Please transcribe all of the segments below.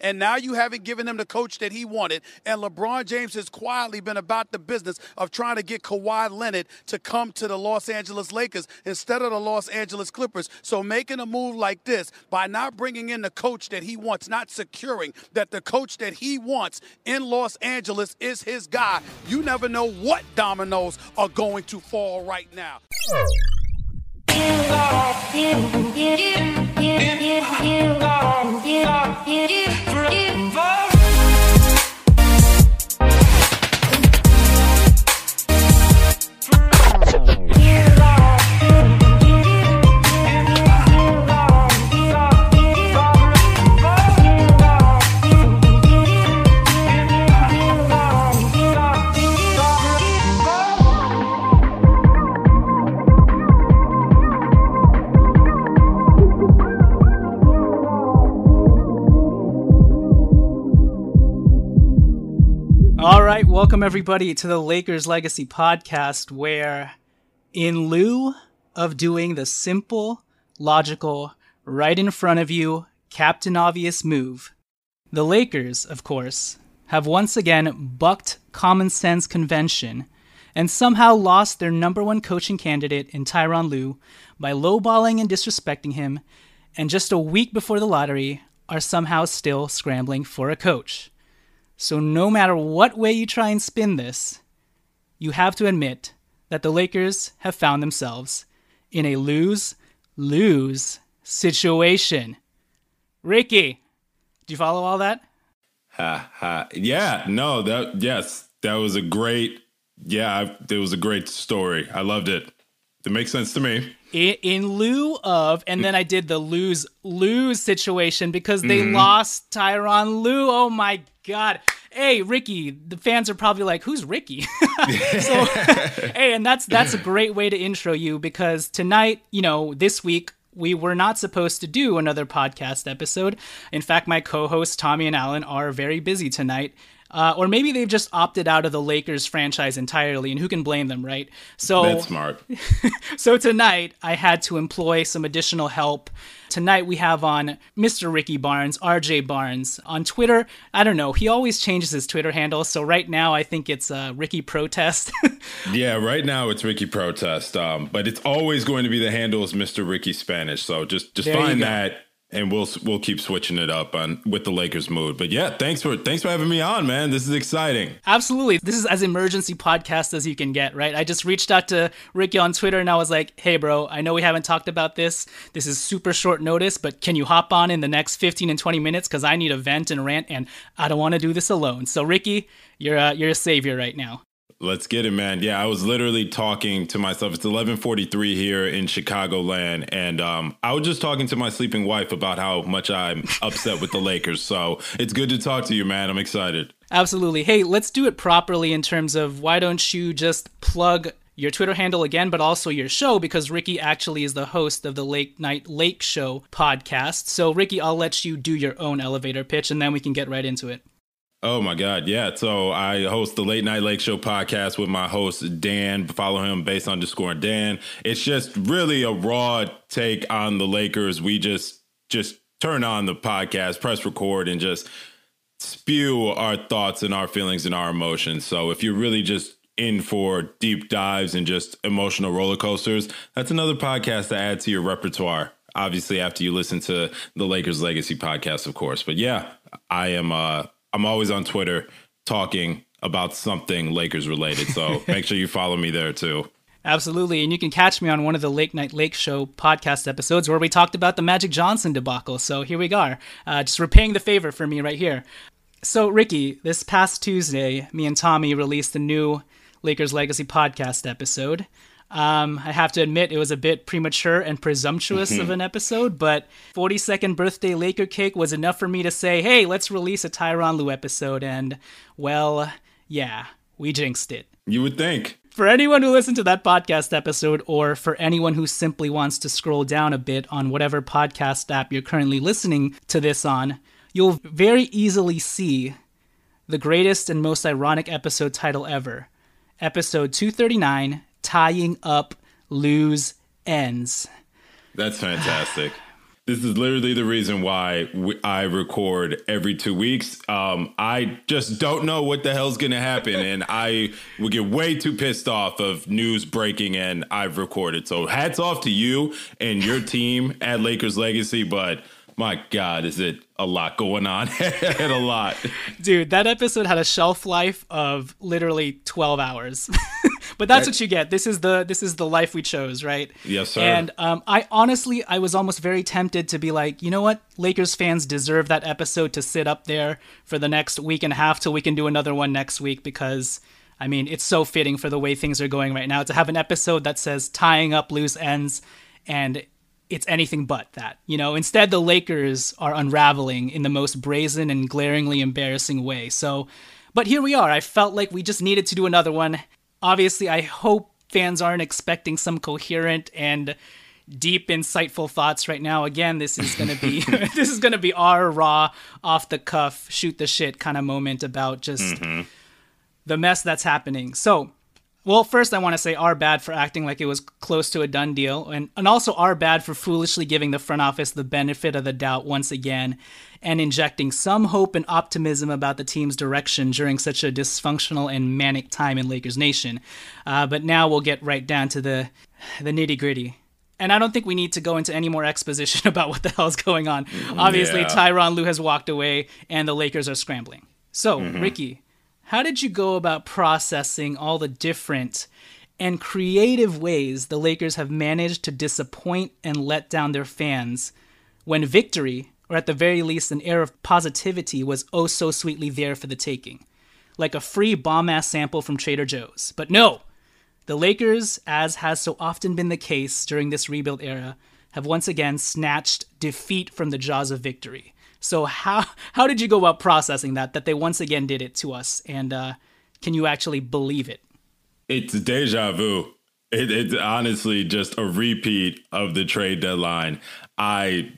And now you haven't given him the coach that he wanted. And LeBron James has quietly been about the business of trying to get Kawhi Leonard to come to the Los Angeles Lakers instead of the Los Angeles Clippers. So making a move like this by not bringing in the coach that he wants, not securing that the coach that he wants in Los Angeles is his guy, you never know what dominoes are going to fall right now. All welcome everybody to the Lakers Legacy podcast, where in lieu of doing the simple, logical, right in front of you, Captain Obvious move, the Lakers, of course, have once again bucked common sense convention and somehow lost their number one coaching candidate in Tyronn Lue by lowballing and disrespecting him, and just a week before the lottery are somehow still scrambling for a coach. So, no matter what way you try and spin this, you have to admit that the Lakers have found themselves in a lose lose situation. Ricky, do you follow all that? Ha ha. Yeah, no, that yes, that was a great yeah, it was a great story. I loved it. It makes sense to me. In, in lieu of, and then I did the lose lose situation because they mm-hmm. lost Tyronn Lue. Oh my god. Hey, Ricky, the fans are probably like, "Who's Ricky?" so, hey, and that's that's a great way to intro you because tonight, you know, this week we were not supposed to do another podcast episode. In fact, my co-hosts Tommy and Alan are very busy tonight. Uh, or maybe they've just opted out of the Lakers franchise entirely, and who can blame them, right? So That's smart. so tonight I had to employ some additional help. Tonight we have on Mr. Ricky Barnes, RJ Barnes on Twitter. I don't know, he always changes his Twitter handle, so right now I think it's uh, Ricky Protest. Yeah, right now it's Ricky Protest, um, but it's always going to be the handle is Mr. Ricky Spanish. So just just There find that, and we'll we'll keep switching it up on with the Lakers mood. But yeah, thanks for thanks for having me on, man. This is exciting. Absolutely. This is as emergency podcast as you can get, right? I just reached out to Ricky on Twitter and I was like, hey, bro, I know we haven't talked about this. This is super short notice, but can you hop on in the next 15 and 20 minutes? Because I need a vent and rant and I don't want to do this alone. So, Ricky, you're, uh, you're a savior right now. Let's get it, man. Yeah, I was literally talking to myself. It's 11:43 here in Chicagoland, and um, I was just talking to my sleeping wife about how much I'm upset with the Lakers. So it's good to talk to you, man. I'm excited. Absolutely. Hey, let's do it properly in terms of why don't you just plug your Twitter handle again, but also your show because Ricky actually is the host of the Late Night Lake Show podcast. So, Ricky, I'll let you do your own elevator pitch and then we can get right into it. Oh my God. Yeah. So I host the Late Night Lake Show podcast with my host, Dan. Follow him based underscore Dan. It's just really a raw take on the Lakers. We just, just turn on the podcast, press record, and just spew our thoughts and our feelings and our emotions. So if you're really just in for deep dives and just emotional roller coasters, that's another podcast to add to your repertoire. Obviously, after you listen to the Lakers Legacy podcast, of course. But yeah, I am. Uh, I'm always on Twitter talking about something Lakers related. So make sure you follow me there too. Absolutely. And you can catch me on one of the Late Night Lake Show podcast episodes where we talked about the Magic Johnson debacle. So here we are, uh, just repaying the favor for me right here. So, Ricky, this past Tuesday, me and Tommy released a new Lakers Legacy podcast episode. Um, I have to admit, it was a bit premature and presumptuous of an episode, but 42nd birthday Laker cake was enough for me to say, hey, let's release a Tyronn Lue episode. And, well, yeah, we jinxed it. You would think. For anyone who listened to that podcast episode, or for anyone who simply wants to scroll down a bit on whatever podcast app you're currently listening to this on, you'll very easily see the greatest and most ironic episode title ever episode 239 tying up loose ends. That's fantastic. this is literally the reason why we, I record every two weeks. Um, I just don't know what the hell's going to happen, and I would get way too pissed off of news breaking, and I've recorded. So hats off to you and your team at Lakers Legacy, but my God, is it a lot going on? and a lot. Dude, that episode had a shelf life of literally 12 hours. but that's what you get. This is the this is the life we chose, right? Yes, sir. And um, I honestly, I was almost very tempted to be like, you know what, Lakers fans deserve that episode to sit up there for the next week and a half till we can do another one next week because. I mean, it's so fitting for the way things are going right now to have an episode that says tying up loose ends and it's anything but that. You know, instead the Lakers are unraveling in the most brazen and glaringly embarrassing way. So, but here we are. I felt like we just needed to do another one. Obviously, I hope fans aren't expecting some coherent and deep insightful thoughts right now. Again, this is going to be this is going to be our raw off the cuff shoot the shit kind of moment about just mm-hmm. the mess that's happening. So, well, first I want to say our bad for acting like it was close to a done deal, and, and also our bad for foolishly giving the front office the benefit of the doubt once again and injecting some hope and optimism about the team's direction during such a dysfunctional and manic time in Lakers Nation. Uh, but now we'll get right down to the, the nitty gritty. And I don't think we need to go into any more exposition about what the hell's going on. Obviously, yeah. Tyronn Lue has walked away, and the Lakers are scrambling. So, mm-hmm. Ricky, how did you go about processing all the different and creative ways the Lakers have managed to disappoint and let down their fans when victory, or at the very least an air of positivity, was oh so sweetly there for the taking? Like a free bomb ass sample from Trader Joe's. But no! The Lakers, as has so often been the case during this rebuild era, have once again snatched defeat from the jaws of victory. So how how did you go about processing that? That they once again did it to us, and uh, can you actually believe it? It's deja vu. It, it's honestly just a repeat of the trade deadline. I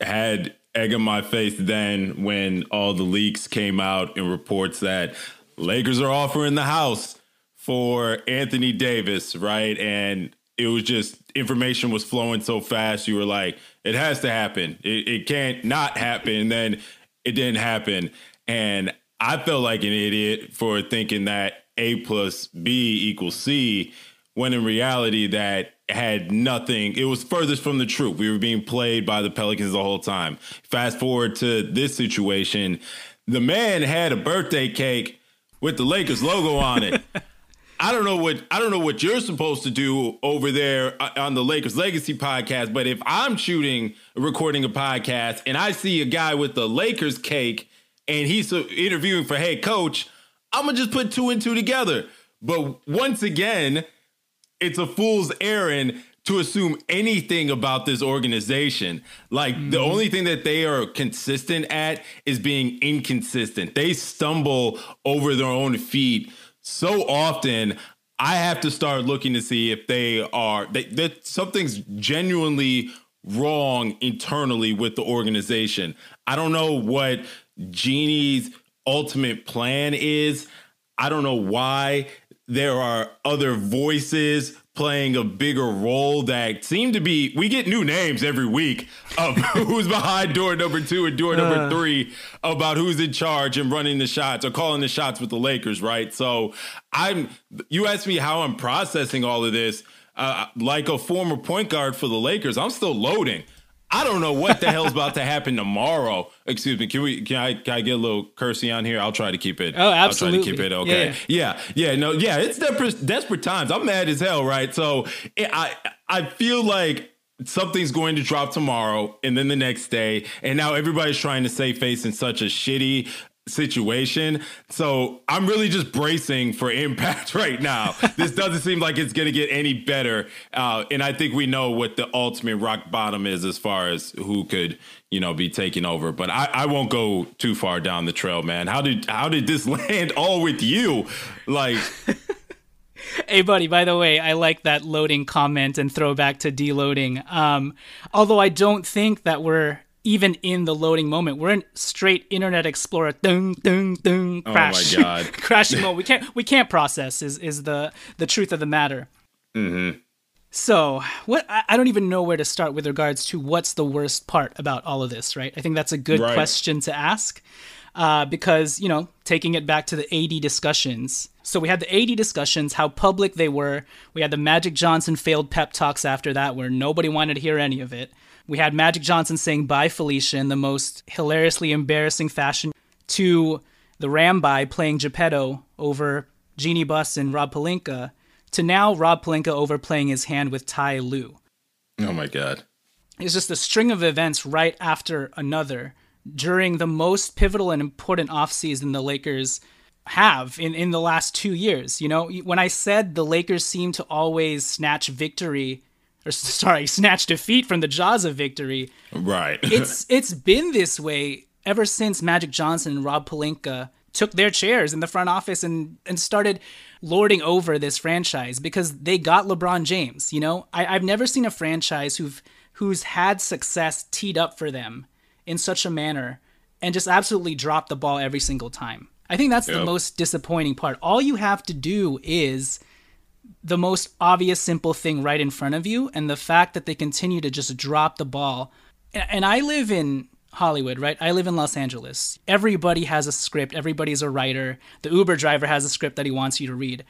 had egg in my face then when all the leaks came out and reports that Lakers are offering the house for Anthony Davis, right? And it was just information was flowing so fast. You were like, it has to happen. It, it can't not happen. And then it didn't happen. And I felt like an idiot for thinking that A plus B equals C, when in reality that had nothing. It was furthest from the truth. We were being played by the Pelicans the whole time. Fast forward to this situation, the man had a birthday cake with the Lakers logo on it. I don't know what I don't know what you're supposed to do over there uh, on the Lakers Legacy podcast, but if I'm shooting recording a podcast and I see a guy with the Lakers cake and he's interviewing for hey coach, I'm gonna just put two and two together. But once again, it's a fool's errand to assume anything about this organization. Like mm-hmm. the only thing that they are consistent at is being inconsistent. They stumble over their own feet so often I have to start looking to see if they are they, that something's genuinely wrong internally with the organization. I don't know what Jeanie's ultimate plan is. I don't know why there are other voices playing a bigger role that seem to be we get new names every week of who's behind door number two and door number uh. three about who's in charge and running the shots or calling the shots with the lakers right so i'm you asked me how i'm processing all of this uh, like a former point guard for the lakers i'm still loading I don't know what the hell's about to happen tomorrow. Excuse me. Can we? Can I? Can I get a little cursing on here? I'll try to keep it. Oh, absolutely. I'll try to keep it okay. Yeah, yeah. yeah no, yeah. It's desperate, desperate times. I'm mad as hell, right? So it, I, I feel like something's going to drop tomorrow and then the next day and now everybody's trying to save face in such a shitty situation. So I'm really just bracing for impact right now. this doesn't seem like it's going to get any better. Uh, and I think we know what the ultimate rock bottom is as far as who could, you know, be taking over. But I, I won't go too far down the trail, man. How did how did this land all with you? Like. Hey, buddy, by the way, I like that loading comment and throwback to deloading. Um, although I don't think that we're even in the loading moment. We're in straight Internet Explorer, dung, dung, dung, crash, oh my god, crashing mode. We can't we can't process is is the the truth of the matter. Mm-hmm. So what I don't even know where to start with regards to what's the worst part about all of this. Right? I think that's a good right. question to ask. Uh, because you know, taking it back to the AD discussions. So we had the AD discussions, how public they were. We had the Magic Johnson failed pep talks after that, where nobody wanted to hear any of it. We had Magic Johnson saying bye Felicia in the most hilariously embarrassing fashion to the Ramby playing Geppetto over Jeanie Buss and Rob Pelinka to now Rob Pelinka overplaying his hand with Ty Lue. Oh my god. It's just a string of events right after another during the most pivotal and important offseason the Lakers have in, in the last two years. You know, when I said the Lakers seem to always snatch victory or sorry, snatch defeat from the jaws of victory. Right. it's it's been this way ever since Magic Johnson and Rob Pelinka took their chairs in the front office and and started lording over this franchise because they got LeBron James. You know, I, I've never seen a franchise who've who's had success teed up for them in such a manner and just absolutely drop the ball every single time. I think that's yep. the most disappointing part. All you have to do is the most obvious, simple thing right in front of you, and the fact that they continue to just drop the ball. And I live in Hollywood, right? I live in Los Angeles. Everybody has a script, everybody's a writer. The Uber driver has a script that he wants you to read.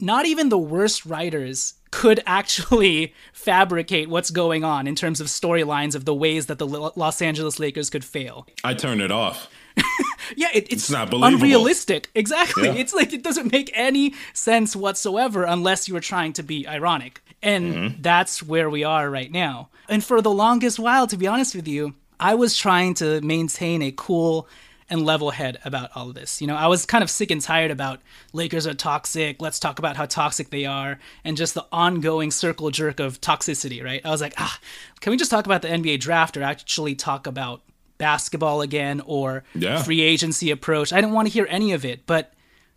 Not even the worst writers could actually fabricate what's going on in terms of storylines of the ways that the Los Angeles Lakers could fail. I turn it off. yeah, it, it's, it's, not unrealistic. Exactly. Yeah. It's like it doesn't make any sense whatsoever unless you are trying to be ironic. And mm-hmm. that's where we are right now. And for the longest while, to be honest with you, I was trying to maintain a cool and level head about all of this. You know, I was kind of sick and tired about Lakers are toxic. Let's talk about how toxic they are and just the ongoing circle jerk of toxicity, right? I was like, ah, can we just talk about the NBA draft or actually talk about basketball again or yeah. free agency approach. I didn't want to hear any of it, but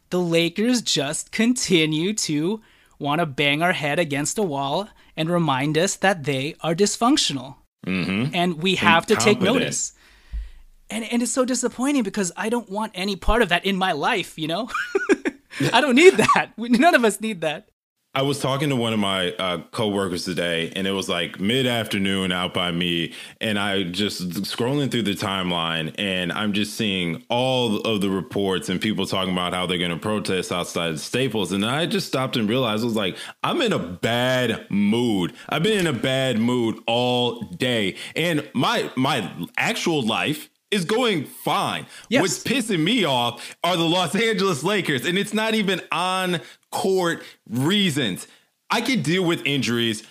the Lakers just continue to want to bang our head against a wall and remind us that they are dysfunctional. Mm-hmm. And we have to take notice. And, and it's so disappointing because I don't want any part of that in my life, you know? I don't need that. None of us need that. I was talking to one of my uh, coworkers today, and it was like mid afternoon out by me, and I just scrolling through the timeline, and I'm just seeing all of the reports and people talking about how they're going to protest outside Staples, and I just stopped and realized I was like, I'm in a bad mood. I've been in a bad mood all day, and my my actual life is going fine. Yes. What's pissing me off are the Los Angeles Lakers, and it's not even on court reasons. I could deal with injuries.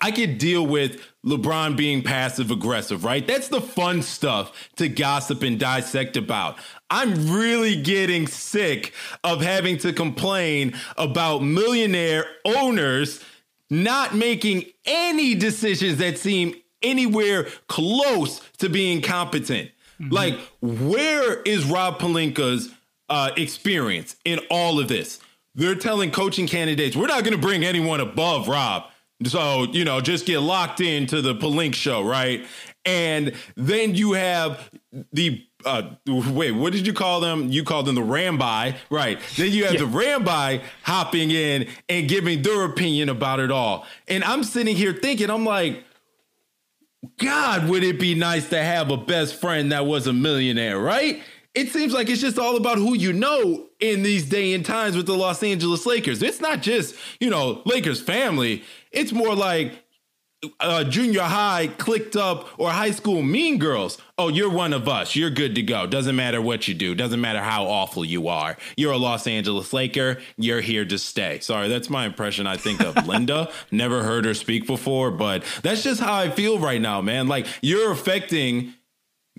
I could deal with LeBron being passive aggressive, right? That's the fun stuff to gossip and dissect about. I'm really getting sick of having to complain about millionaire owners not making any decisions that seem anywhere close to being competent. Mm-hmm. Like, where is Rob Pelinka's uh, experience in all of this? they're telling coaching candidates, we're not going to bring anyone above Rob. So, you know, just get locked into the Palink show, right? And then you have the uh, wait, what did you call them? You called them the Rambi, right? Then you have yeah. the Rambi hopping in and giving their opinion about it all. And I'm sitting here thinking, I'm like, God, would it be nice to have a best friend that was a millionaire, right? It seems like it's just all about who you know in these day and times with the Los Angeles Lakers. It's not just, you know, Lakers family. It's more like uh, junior high clicked up or high school mean girls. Oh, you're one of us. You're good to go. Doesn't matter what you do. Doesn't matter how awful you are. You're a Los Angeles Laker. You're here to stay. Sorry, that's my impression. I think of Linda. Never heard her speak before, but that's just how I feel right now, man. Like you're affecting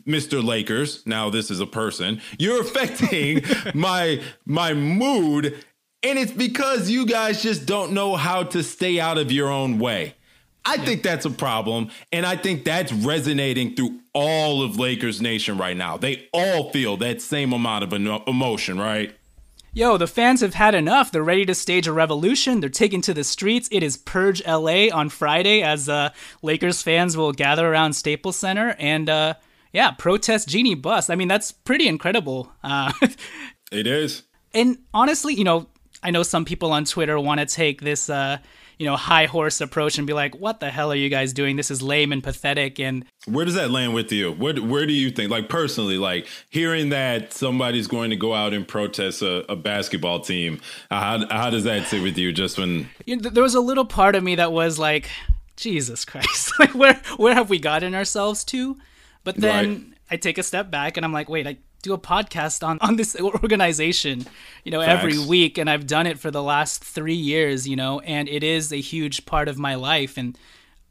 Mr. Lakers. Now this is a person. You're affecting my my mood and it's because you guys just don't know how to stay out of your own way. I think that's a problem. And I think that's resonating through all of Lakers Nation right now. They all feel that same amount of emotion, right? Yo, the fans have had enough. They're ready to stage a revolution. They're taking to the streets. It is Purge LA on Friday as uh, Lakers fans will gather around Staples Center and, uh, yeah, protest Jeanie Buss. I mean, that's pretty incredible. Uh, it is. And honestly, you know, I know some people on Twitter want to take this uh, you know, high horse approach and be like, what the hell are you guys doing? This is lame and pathetic. And where does that land with you? Where, where do you think, like personally, like hearing that somebody's going to go out and protest a, a basketball team, how, how does that sit with you just when? You know, there was a little part of me that was like, Jesus Christ, like where, where have we gotten ourselves to? But then right. I take a step back and I'm like, wait, I do a podcast on on this organization, you know, Facts. every week, and I've done it for the last three years, you know, and it is a huge part of my life, and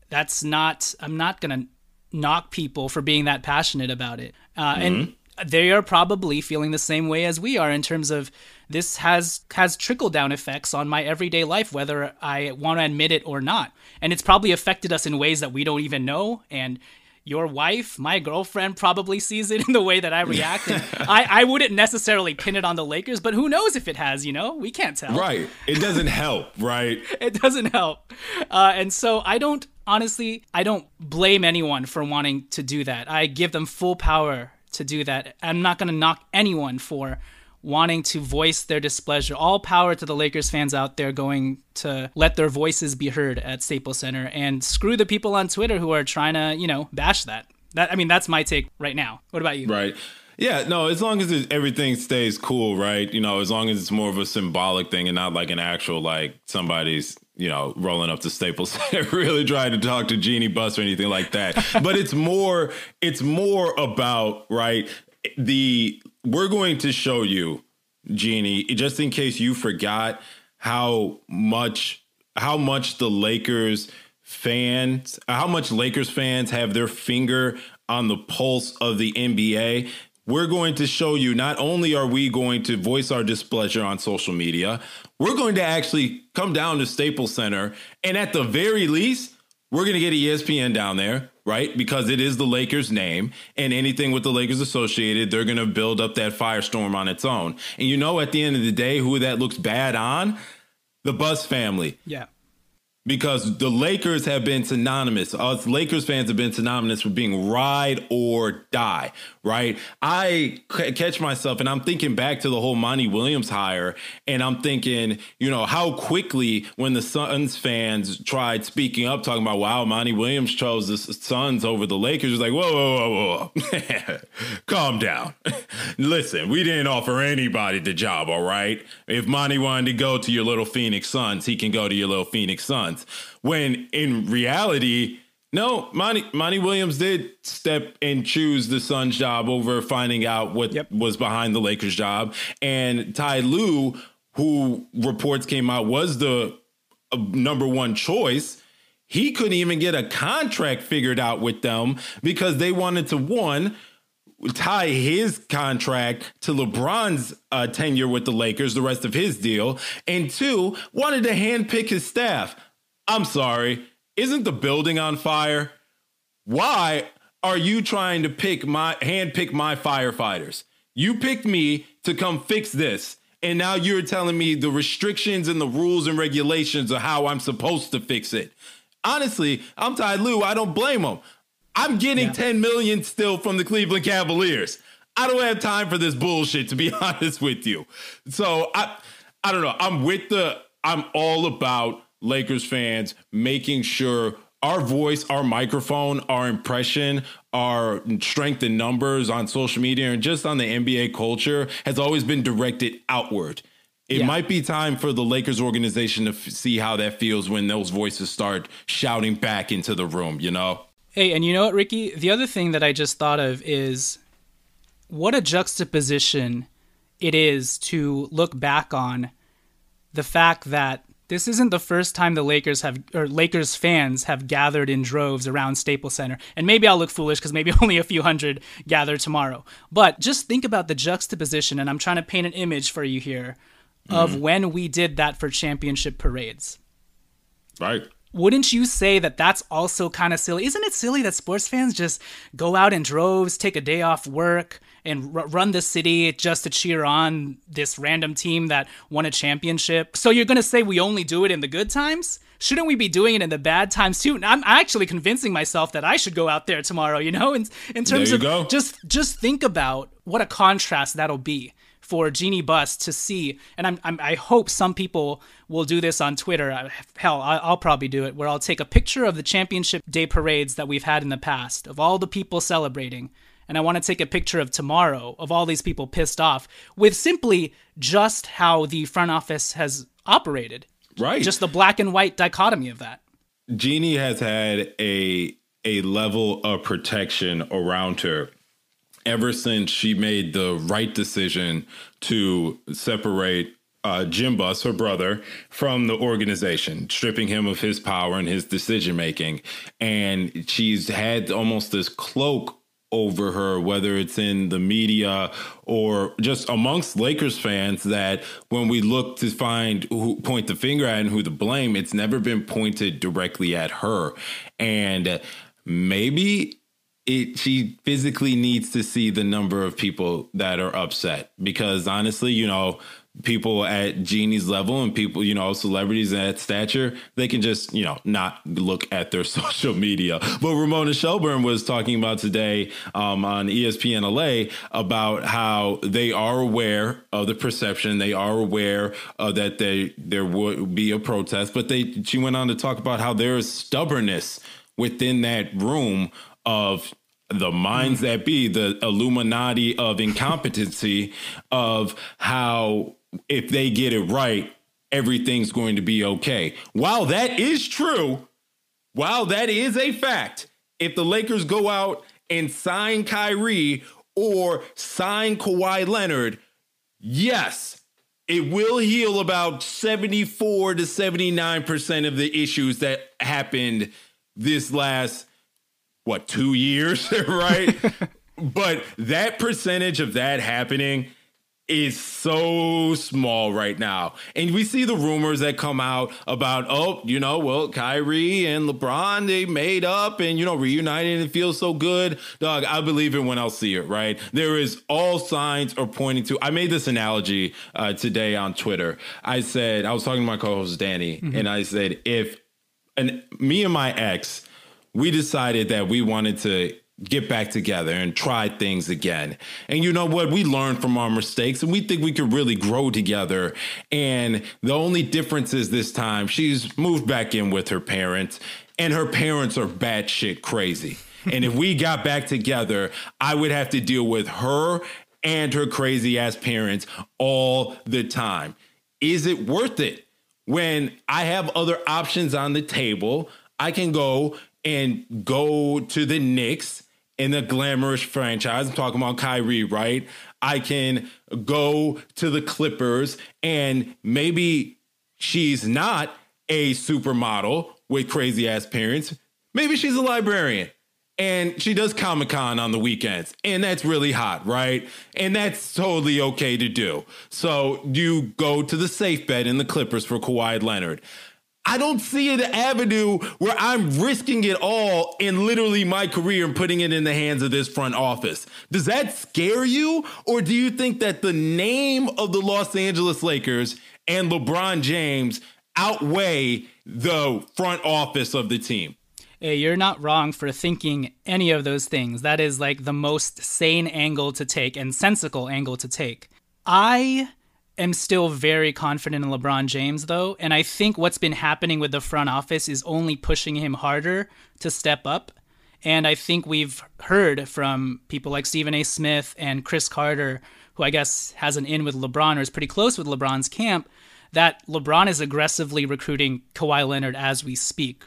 that's not I'm not gonna knock people for being that passionate about it, uh, mm-hmm. and they are probably feeling the same way as we are in terms of this has has trickle down effects on my everyday life whether I want to admit it or not. And it's probably affected us in ways that we don't even know. And your wife, my girlfriend, probably sees it in the way that I react. I, I wouldn't necessarily pin it on the Lakers, but who knows if it has, you know? We can't tell. Right. It doesn't help, right? it doesn't help. Uh, and so I don't, honestly, I don't blame anyone for wanting to do that. I give them full power to do that. I'm not going to knock anyone for wanting to voice their displeasure. All power to the Lakers fans out there going to let their voices be heard at Staples Center and screw the people on Twitter who are trying to, you know, bash that. That I mean, that's my take right now. What about you? Right. Yeah, no, as long as it, everything stays cool, right? You know, as long as it's more of a symbolic thing and not like an actual like somebody's you know, rolling up to Staples Center, really trying to talk to Jeanie Buss or anything like that. but it's more, it's more about right the we're going to show you, Jeanie, just in case you forgot how much how much the Lakers fans, how much Lakers fans have their finger on the pulse of the NBA. We're going to show you not only are we going to voice our displeasure on social media, we're going to actually come down to Staples Center and at the very least, we're going to get ESPN down there right? Because it is the Lakers' name, and anything with the Lakers associated, they're going to build up that firestorm on its own. And you know, at the end of the day, who that looks bad on? The Buss family. Yeah because the Lakers have been synonymous. Us Lakers fans have been synonymous with being ride or die, right? I c- catch myself and I'm thinking back to the whole Monty Williams hire, and I'm thinking, you know, how quickly when the Suns fans tried speaking up, talking about, wow, Monty Williams chose the Suns over the Lakers, was like, whoa, whoa, whoa, whoa, calm down. Listen, we didn't offer anybody the job, all right? If Monty wanted to go to your little Phoenix Suns, he can go to your little Phoenix Suns months. When in reality, no, Monty, Monty Williams did step and choose the Suns job over finding out what yep. was behind the Lakers job. And Ty Lue, who reports came out was the uh, number one choice, he couldn't even get a contract figured out with them because they wanted to one tie his contract to LeBron's uh, tenure with the Lakers, the rest of his deal, and two wanted to handpick his staff. I'm sorry, isn't the building on fire? Why are you trying to pick my hand pick my firefighters? You picked me to come fix this. And now you're telling me the restrictions and the rules and regulations are how I'm supposed to fix it. Honestly, I'm Ty Lue. I don't blame him. I'm getting yeah. 10 million still from the Cleveland Cavaliers. I don't have time for this bullshit, to be honest with you. So I I don't know. I'm with the I'm all about Lakers fans making sure our voice, our microphone, our impression, our strength in numbers on social media and just on the NBA culture has always been directed outward. It yeah. might be time for the Lakers organization to f- see how that feels when those voices start shouting back into the room, you know? Hey, and you know what, Ricky? The other thing that I just thought of is what a juxtaposition it is to look back on the fact that this isn't the first time the Lakers have or Lakers fans have gathered in droves around Staples Center. And maybe I'll look foolish because maybe only a few hundred gather tomorrow. But just think about the juxtaposition, and I'm trying to paint an image for you here of mm-hmm. when we did that for championship parades. Right. Wouldn't you say that that's also kind of silly? Isn't it silly that sports fans just go out in droves, take a day off work, and r- run the city just to cheer on this random team that won a championship. So you're going to say we only do it in the good times? Shouldn't we be doing it in the bad times too? I'm actually convincing myself that I should go out there tomorrow, you know, in, in terms of go. just just think about what a contrast that'll be for Jeanie Buss to see. And I'm, I'm, i hope some people will do this on Twitter. Uh, hell, I'll probably do it where I'll take a picture of the championship day parades that we've had in the past of all the people celebrating and I want to take a picture of tomorrow of all these people pissed off with simply just how the front office has operated. Right. Just the black and white dichotomy of that. Jeanie has had a a level of protection around her ever since she made the right decision to separate uh, Jim Buss, her brother, from the organization, stripping him of his power and his decision making. And she's had almost this cloak over her, whether it's in the media or just amongst Lakers fans, that when we look to find who point the finger at and who to blame, it's never been pointed directly at her. And maybe it she physically needs to see the number of people that are upset because honestly, you know, people at Jeanie's level and people, you know, celebrities at stature, they can just, you know, not look at their social media. But Ramona Shelburne was talking about today um, on ESPN LA about how they are aware of the perception, they are aware uh, that they there would be a protest, but they she went on to talk about how there is stubbornness within that room of the minds that be, the Illuminati of incompetency of how if they get it right, everything's going to be okay. While that is true, while that is a fact, if the Lakers go out and sign Kyrie or sign Kawhi Leonard, yes, it will heal about 74 to 79% of the issues that happened this last, what, two years, right? but that percentage of that happening is so small right now. And we see the rumors that come out about, oh, you know, well, Kyrie and LeBron, they made up and, you know, reunited and it feels so good. Dog, I believe it when I'll see it, right? There is all signs are pointing to, I made this analogy uh, today on Twitter. I said, I was talking to my co host Danny, mm-hmm. and I said, if, and me and my ex, we decided that we wanted to get back together and try things again. And you know what? We learn from our mistakes and we think we could really grow together. And the only difference is this time she's moved back in with her parents, and her parents are batshit crazy. and if we got back together, I would have to deal with her and her crazy ass parents all the time. Is it worth it? When I have other options on the table, I can go and go to the Knicks in a glamorous franchise. I'm talking about Kyrie, right? I can go to the Clippers and maybe she's not a supermodel with crazy ass parents. Maybe she's a librarian and she does Comic Con on the weekends, and that's really hot, right? And that's totally okay to do. So you go to the safe bet in the Clippers for Kawhi Leonard. I don't see an avenue where I'm risking it all in literally my career and putting it in the hands of this front office. Does that scare you? Or do you think that the name of the Los Angeles Lakers and LeBron James outweigh the front office of the team? Hey, you're not wrong for thinking any of those things. That is like the most sane angle to take and sensical angle to take. I am still very confident in LeBron James, though, and I think what's been happening with the front office is only pushing him harder to step up. And I think we've heard from people like Stephen A. Smith and Cris Carter, who I guess has an in with LeBron or is pretty close with LeBron's camp, that LeBron is aggressively recruiting Kawhi Leonard as we speak.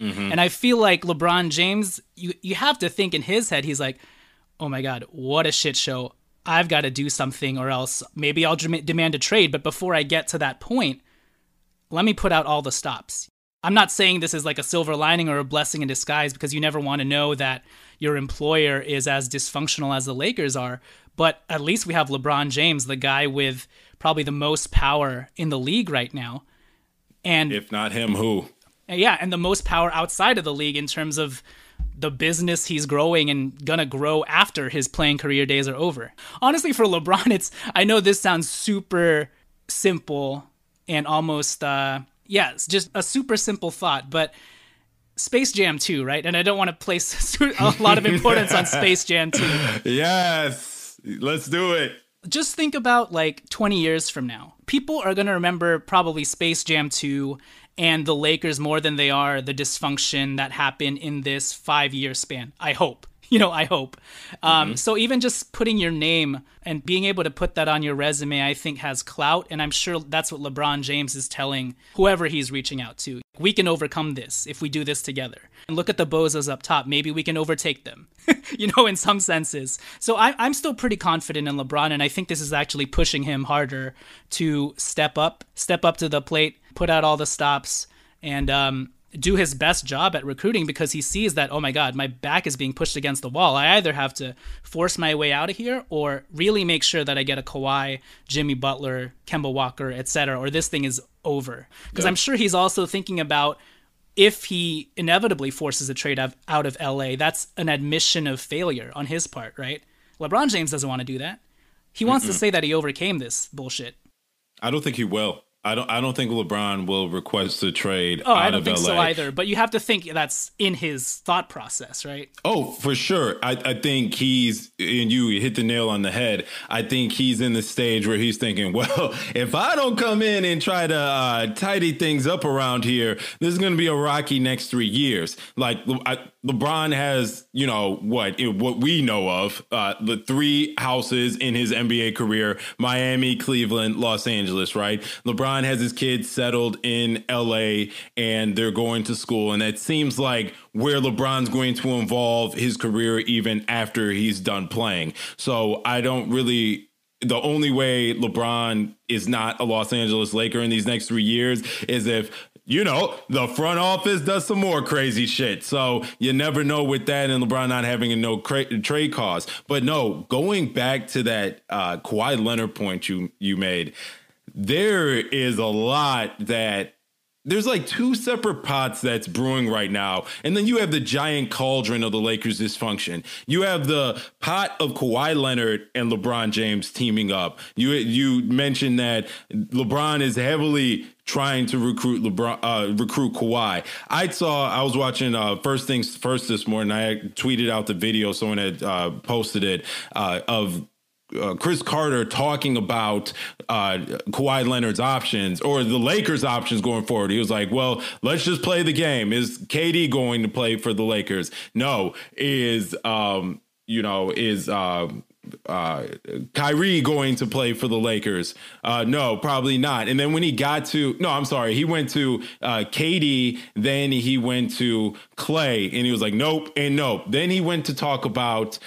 Mm-hmm. And I feel like LeBron James, you, you have to think in his head, he's like, oh my God, what a shit show. I've got to do something or else maybe I'll demand a trade. But before I get to that point, let me put out all the stops. I'm not saying this is like a silver lining or a blessing in disguise because you never want to know that your employer is as dysfunctional as the Lakers are. But at least we have LeBron James, the guy with probably the most power in the league right now. And if not him, who? Yeah, and the most power outside of the league in terms of the business he's growing and gonna grow after his playing career days are over. Honestly, for LeBron, it's I know this sounds super simple and almost uh yeah, it's just a super simple thought, but Space Jam 2, right? And I don't want to place a lot of importance on Space Jam 2. Yes. Let's do it. Just think about like 20 years from now. People are going to remember probably Space Jam 2 and the Lakers more than they are the dysfunction that happened in this five year span. I hope. You know, I hope. Um, mm-hmm. So even just putting your name and being able to put that on your resume, I think has clout. And I'm sure that's what LeBron James is telling whoever he's reaching out to. We can overcome this if we do this together. And look at the Bozos up top. Maybe we can overtake them, you know, in some senses. So I, I'm still pretty confident in LeBron. And I think this is actually pushing him harder to step up, step up to the plate, put out all the stops, and um, do his best job at recruiting because he sees that oh my god my back is being pushed against the wall. I either have to force my way out of here or really make sure that i get a Kawhi, jimmy butler kemba walker etc or this thing is over. Because i'm sure he's also thinking about if he inevitably forces a trade out of la that's an admission of failure on his part right? Lebron james doesn't want to do that. He wants Mm-mm. to say that he overcame this bullshit. I don't think he will I don't. I don't think LeBron will request a trade. Oh, I don't think LA. so either. But you have to think that's in his thought process, right? Oh, for sure. I, I think he's and you hit the nail on the head. I think he's in the stage where he's thinking, well, if I don't come in and try to uh, tidy things up around here, this is going to be a rocky next three years. Like I, LeBron has, you know, what what we know of, uh, the three houses in his NBA career: Miami, Cleveland, Los Angeles. Right? LeBron has his kids settled in LA, and they're going to school, and that seems like where LeBron's going to involve his career even after he's done playing. So I don't really the only way LeBron is not a Los Angeles Laker in these next three years is if you know, the front office does some more crazy shit. So you never know with that and LeBron not having a no cra- trade cost. But no, going back to that uh, Kawhi Leonard point you you made, there is a lot that there's like two separate pots that's brewing right now. And then you have the giant cauldron of the Lakers dysfunction. You have the pot of Kawhi Leonard and LeBron James teaming up. You you mentioned that LeBron is heavily trying to recruit LeBron, uh, recruit Kawhi. I saw, I was watching uh, First Things First this morning. I tweeted out the video, someone had uh, posted it uh, of uh, Cris Carter talking about uh, Kawhi Leonard's options or the Lakers' options going forward. He was like, "Well, let's just play the game. Is KD going to play for the Lakers? No. Is um, you know is uh, uh, Kyrie going to play for the Lakers? Uh, no, probably not. And then when he got to no, I'm sorry, he went to uh, KD. Then he went to Clay, and he was like, "Nope," and nope. Then he went to talk about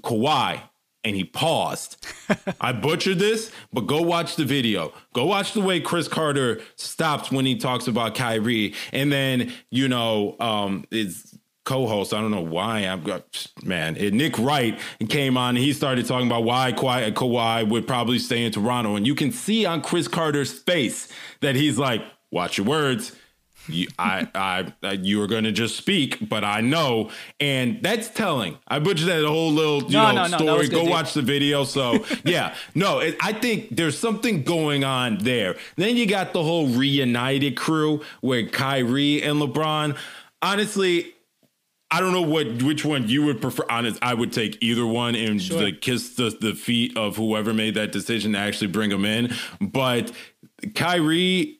Kawhi and he paused. I butchered this, but go watch the video. Go watch the way Cris Carter stops when he talks about Kyrie. And then, you know, um, his co-host, I don't know why I've got man, Nick Wright came on and he started talking about why Kawhi, Kawhi would probably stay in Toronto. And you can see on Cris Carter's face that he's like, watch your words you, I, I, you are going to just speak, but I know, and that's telling. I butchered that whole little, you no, know, no, no, story. Go watch the video. So yeah, no, it, I think there's something going on there. Then you got the whole reunited crew with Kyrie and LeBron. Honestly, I don't know what which one you would prefer. Honest, I would take either one and sure. kiss the, the feet of whoever made that decision to actually bring them in. But Kyrie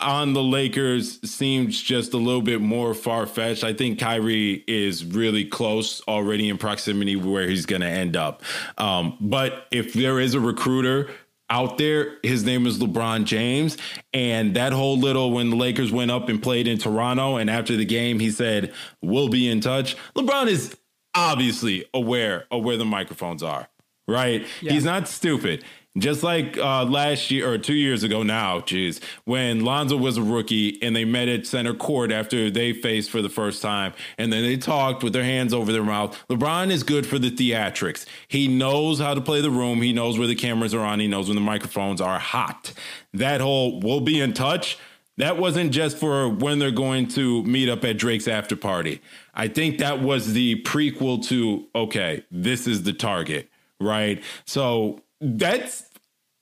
on the Lakers seems just a little bit more far fetched. I think Kyrie is really close already in proximity where he's going to end up. Um, but if there is a recruiter out there, his name is LeBron James. And that whole little when the Lakers went up and played in Toronto, and after the game, he said, We'll be in touch. LeBron is obviously aware of where the microphones are, right? Yeah. He's not stupid. Just like uh, last year or two years ago now, geez, when Lonzo was a rookie and they met at center court after they faced for the first time, and then they talked with their hands over their mouth. LeBron is good for the theatrics. He knows how to play the room. He knows where the cameras are on. He knows when the microphones are hot. That whole "we'll be in touch." That wasn't just for when they're going to meet up at Drake's after party. I think that was the prequel to okay, this is the target, right? So that's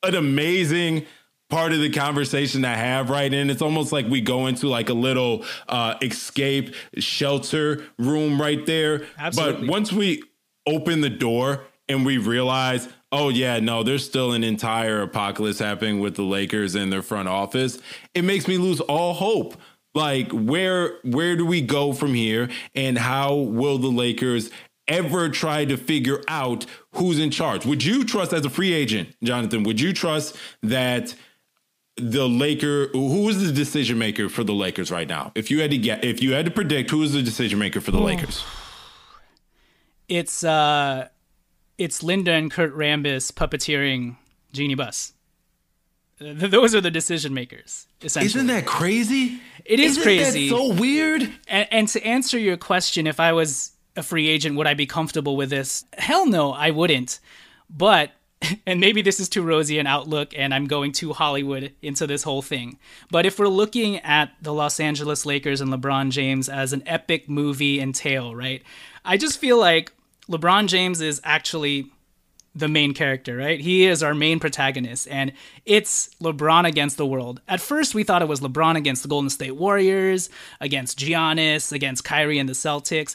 an amazing part of the conversation to have right? And it's almost like we go into like a little uh escape shelter room right there. Absolutely. but once we open the door and we realize oh yeah no there's still an entire apocalypse happening with the lakers and their front office it makes me lose all hope. Like where where do we go from here? And how will the lakers ever try to figure out who's in charge. Would you trust as a free agent, Jonathan? Would you trust that the Laker who is the decision maker for the Lakers right now? If you had to get if you had to predict who is the decision maker for the Lakers? It's uh it's Linda and Kurt Rambis puppeteering Jeanie Buss. Those are the decision makers. Essentially, isn't that crazy? It is isn't crazy. so weird. And, and to answer your question, if I was a free agent, would I be comfortable with this? Hell no, I wouldn't. But and maybe this is too rosy an outlook and I'm going too Hollywood into this whole thing. But if we're looking at the Los Angeles Lakers and LeBron James as an epic movie and tale, right? I just feel like LeBron James is actually the main character, right? He is our main protagonist, and it's LeBron against the world. At first, we thought it was LeBron against the Golden State Warriors, against Giannis, against Kyrie and the Celtics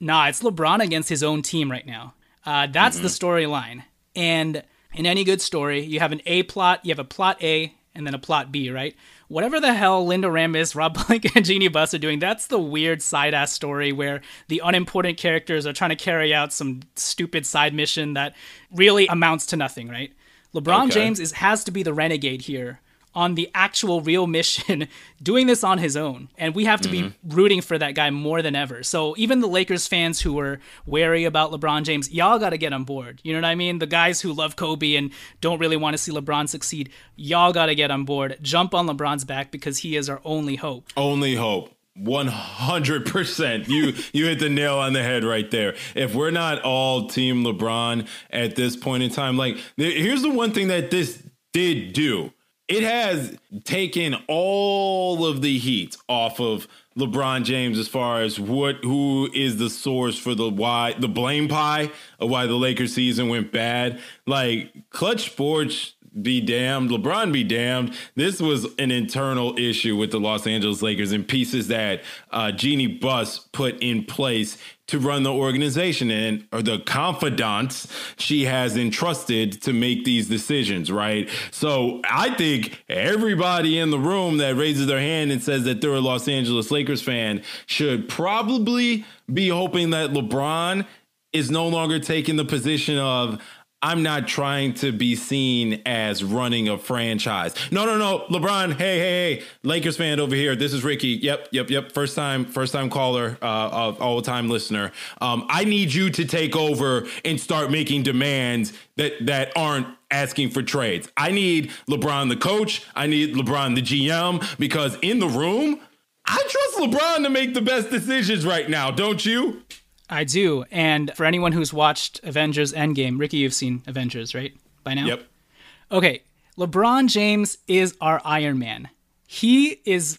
nah, it's LeBron against his own team right now. Uh, that's mm-hmm. the storyline. And in any good story, you have an A plot, you have a plot A, and then a plot B, right? Whatever the hell Linda Rambis, Rob Blake, and Jeanie Buss are doing, that's the weird side ass story where the unimportant characters are trying to carry out some stupid side mission that really amounts to nothing, right? LeBron okay. James is has to be the renegade here on the actual real mission doing this on his own. And we have to mm-hmm. be rooting for that guy more than ever. So even the Lakers fans who were wary about LeBron James, y'all got to get on board. You know what I mean? The guys who love Kobe and don't really want to see LeBron succeed, y'all got to get on board. Jump on LeBron's back because he is our only hope. Only hope. 100%. You you hit the nail on the head right there. If we're not all team LeBron at this point in time, like here's the one thing that this did do it has taken all of the heat off of LeBron James as far as what who is the source for the why the blame pie of why the Lakers season went bad. Like Clutch Sports be damned, LeBron be damned. This was an internal issue with the Los Angeles Lakers and pieces that uh, Jeanie Buss put in place to run the organization and or the confidants she has entrusted to make these decisions, right? So I think everybody in the room that raises their hand and says that they're a Los Angeles Lakers fan should probably be hoping that LeBron is no longer taking the position of I'm not trying to be seen as running a franchise. No, no, no. LeBron, hey, hey, hey, Lakers fan over here. This is Ricky. Yep, yep, yep. First time, first time caller, uh, all time listener. Um, I need you to take over and start making demands that that aren't asking for trades. I need LeBron the coach. I need LeBron the GM because in the room, I trust LeBron to make the best decisions right now. Don't you? I do. And for anyone who's watched Avengers Endgame, Ricky, you've seen Avengers, right? By now? Yep. Okay. LeBron James is our Iron Man. He is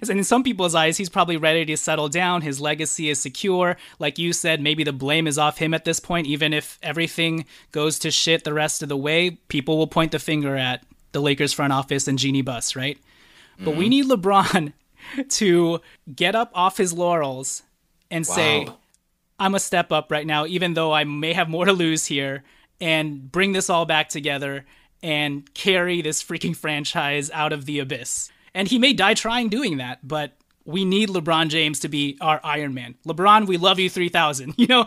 and in some people's eyes, he's probably ready to settle down. His legacy is secure. Like you said, maybe the blame is off him at this point. Even if everything goes to shit the rest of the way, people will point the finger at the Lakers front office and Jeanie Buss, right? Mm-hmm. But we mm-hmm. need LeBron to get up off his laurels and wow. say, I'm a step up right now, even though I may have more to lose here, and bring this all back together and carry this freaking franchise out of the abyss. And he may die trying doing that, but we need LeBron James to be our Iron Man. LeBron, we love you 3000. You know?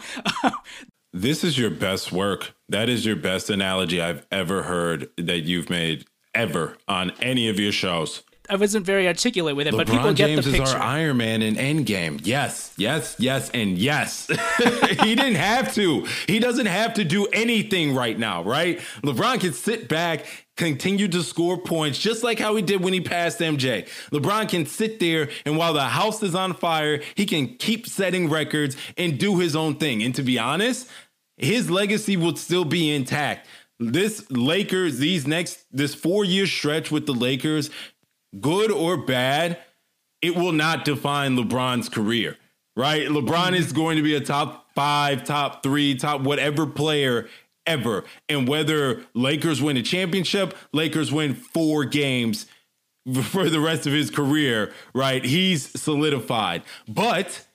this is your best work. That is your best analogy I've ever heard that you've made ever on any of your shows. I wasn't very articulate with it, LeBron but people get James the picture. is our Iron Man in Endgame. Yes, yes, yes, and yes. he didn't have to. He doesn't have to do anything right now, right? LeBron can sit back, continue to score points, just like how he did when he passed MJ. LeBron can sit there, and while the house is on fire, he can keep setting records and do his own thing. And to be honest, his legacy will still be intact this Lakers, these next, this four year stretch with the Lakers good or bad, it will not define LeBron's career, right? LeBron is going to be a top five, top three, top whatever player ever. And whether Lakers win a championship, Lakers win four games for the rest of his career, right? He's solidified. But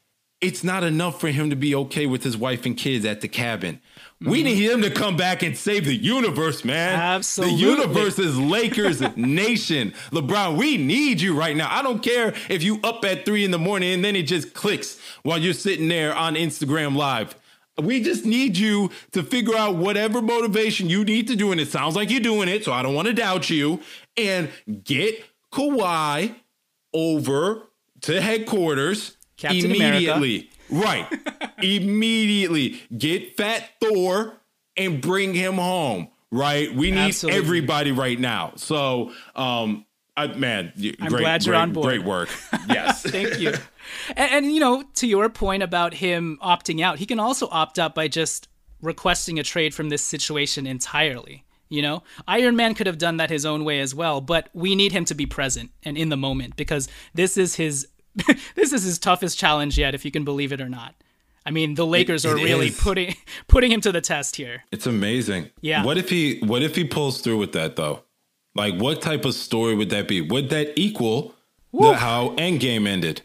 it's not enough for him to be okay with his wife and kids at the cabin. We need him to come back and save the universe, man. Absolutely. The universe is Lakers nation. LeBron, we need you right now. I don't care if you up at three in the morning and then it just clicks while you're sitting there on Instagram Live. We just need you to figure out whatever motivation you need to do, and it sounds like you're doing it, so I don't want to doubt you. And get Kawhi over to headquarters Captain immediately. America. Right. Immediately get Fat Thor and bring him home. Right. We need Absolutely. everybody right now. So, um, I, man, I'm great, glad you're great, on board. Great work. Yes. Thank you. And, and, you know, to your point about him opting out, he can also opt out by just requesting a trade from this situation entirely. You know, Iron Man could have done that his own way as well, but we need him to be present and in the moment because this is his this is his toughest challenge yet, if you can believe it or not. I mean, the Lakers it, it are really is. putting putting him to the test here. It's amazing. Yeah. What if he What if he pulls through with that though? Like, what type of story would that be? Would that equal the, how Endgame ended?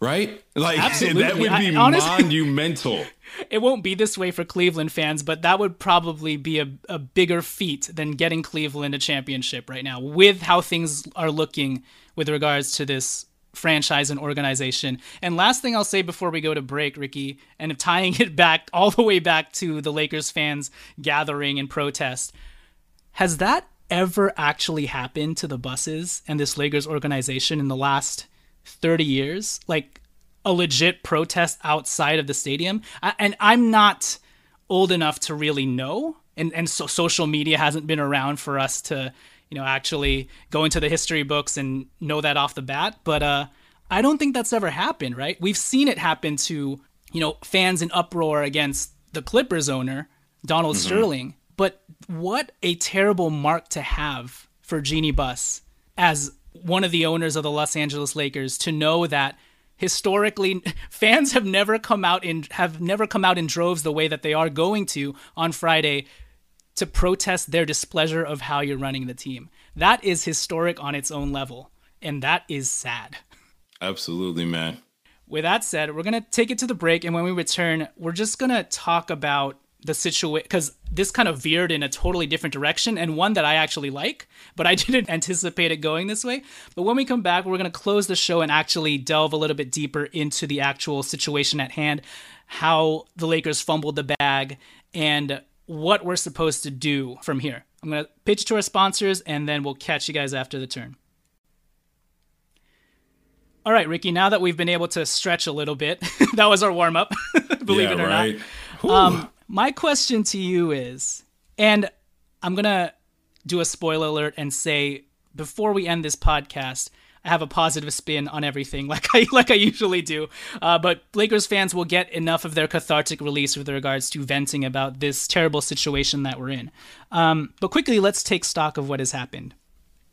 Right? Like Absolutely. that would be I, honestly, monumental. It won't be this way for Cleveland fans, but that would probably be a, a bigger feat than getting Cleveland a championship right now, with how things are looking with regards to this franchise and organization. And last thing I'll say before we go to break, Ricky, and tying it back all the way back to the Lakers fans gathering and protest, has that ever actually happened to the Busses and this Lakers organization in the last 30 years? Like a legit protest outside of the stadium? And I'm not old enough to really know. And, and so social media hasn't been around for us to you know, actually go into the history books and know that off the bat. But uh, I don't think that's ever happened, right? We've seen it happen to, you know, fans in uproar against the Clippers owner, Donald mm-hmm. Sterling. But what a terrible mark to have for Jeanie Buss as one of the owners of the Los Angeles Lakers to know that historically fans have never come out in have never come out in droves the way that they are going to on Friday to protest their displeasure of how you're running the team. That is historic on its own level, and that is sad. Absolutely, man. With that said, we're going to take it to the break, and when we return, we're just going to talk about the situation because this kind of veered in a totally different direction and one that I actually like, but I didn't anticipate it going this way. But when we come back, we're going to close the show and actually delve a little bit deeper into the actual situation at hand, how the Lakers fumbled the bag, and what we're supposed to do from here. I'm going to pitch to our sponsors and then we'll catch you guys after the turn. All right, Ricky, now that we've been able to stretch a little bit, that was our warm up, believe yeah, it or right. not. Um, my question to you is, and I'm going to do a spoiler alert and say before we end this podcast, have a positive spin on everything, like I like I usually do. Uh, but Lakers fans will get enough of their cathartic release with regards to venting about this terrible situation that we're in. Um, but quickly, let's take stock of what has happened.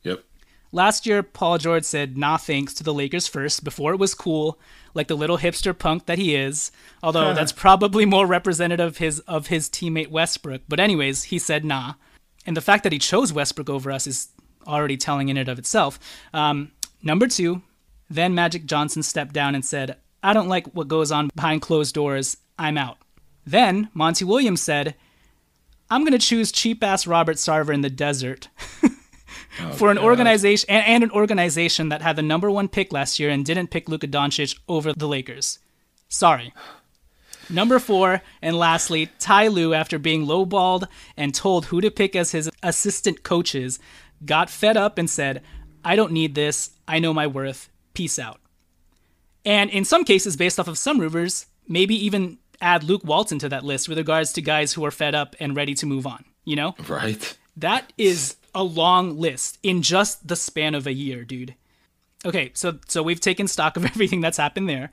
Yep. Last year, Paul George said nah thanks to the Lakers first before it was cool, like the little hipster punk that he is. Although that's probably more representative of his of his teammate Westbrook. But anyways, he said nah, and the fact that he chose Westbrook over us is already telling in it of itself. Um, number two, then Magic Johnson stepped down and said, "I don't like what goes on behind closed doors. I'm out." Then Monty Williams said, "I'm gonna choose cheap ass Robert Sarver in the desert." Oh, for an organization and, and an organization that had the number one pick last year and didn't pick Luka Doncic over the Lakers. Sorry. Number four, and lastly, Ty Lue, after being lowballed and told who to pick as his assistant coaches, got fed up and said, I don't need this. I know my worth. Peace out. And in some cases, based off of some rumors, maybe even add Luke Walton to that list with regards to guys who are fed up and ready to move on, you know? Right. That is a long list in just the span of a year, dude. Okay, so so we've taken stock of everything that's happened there.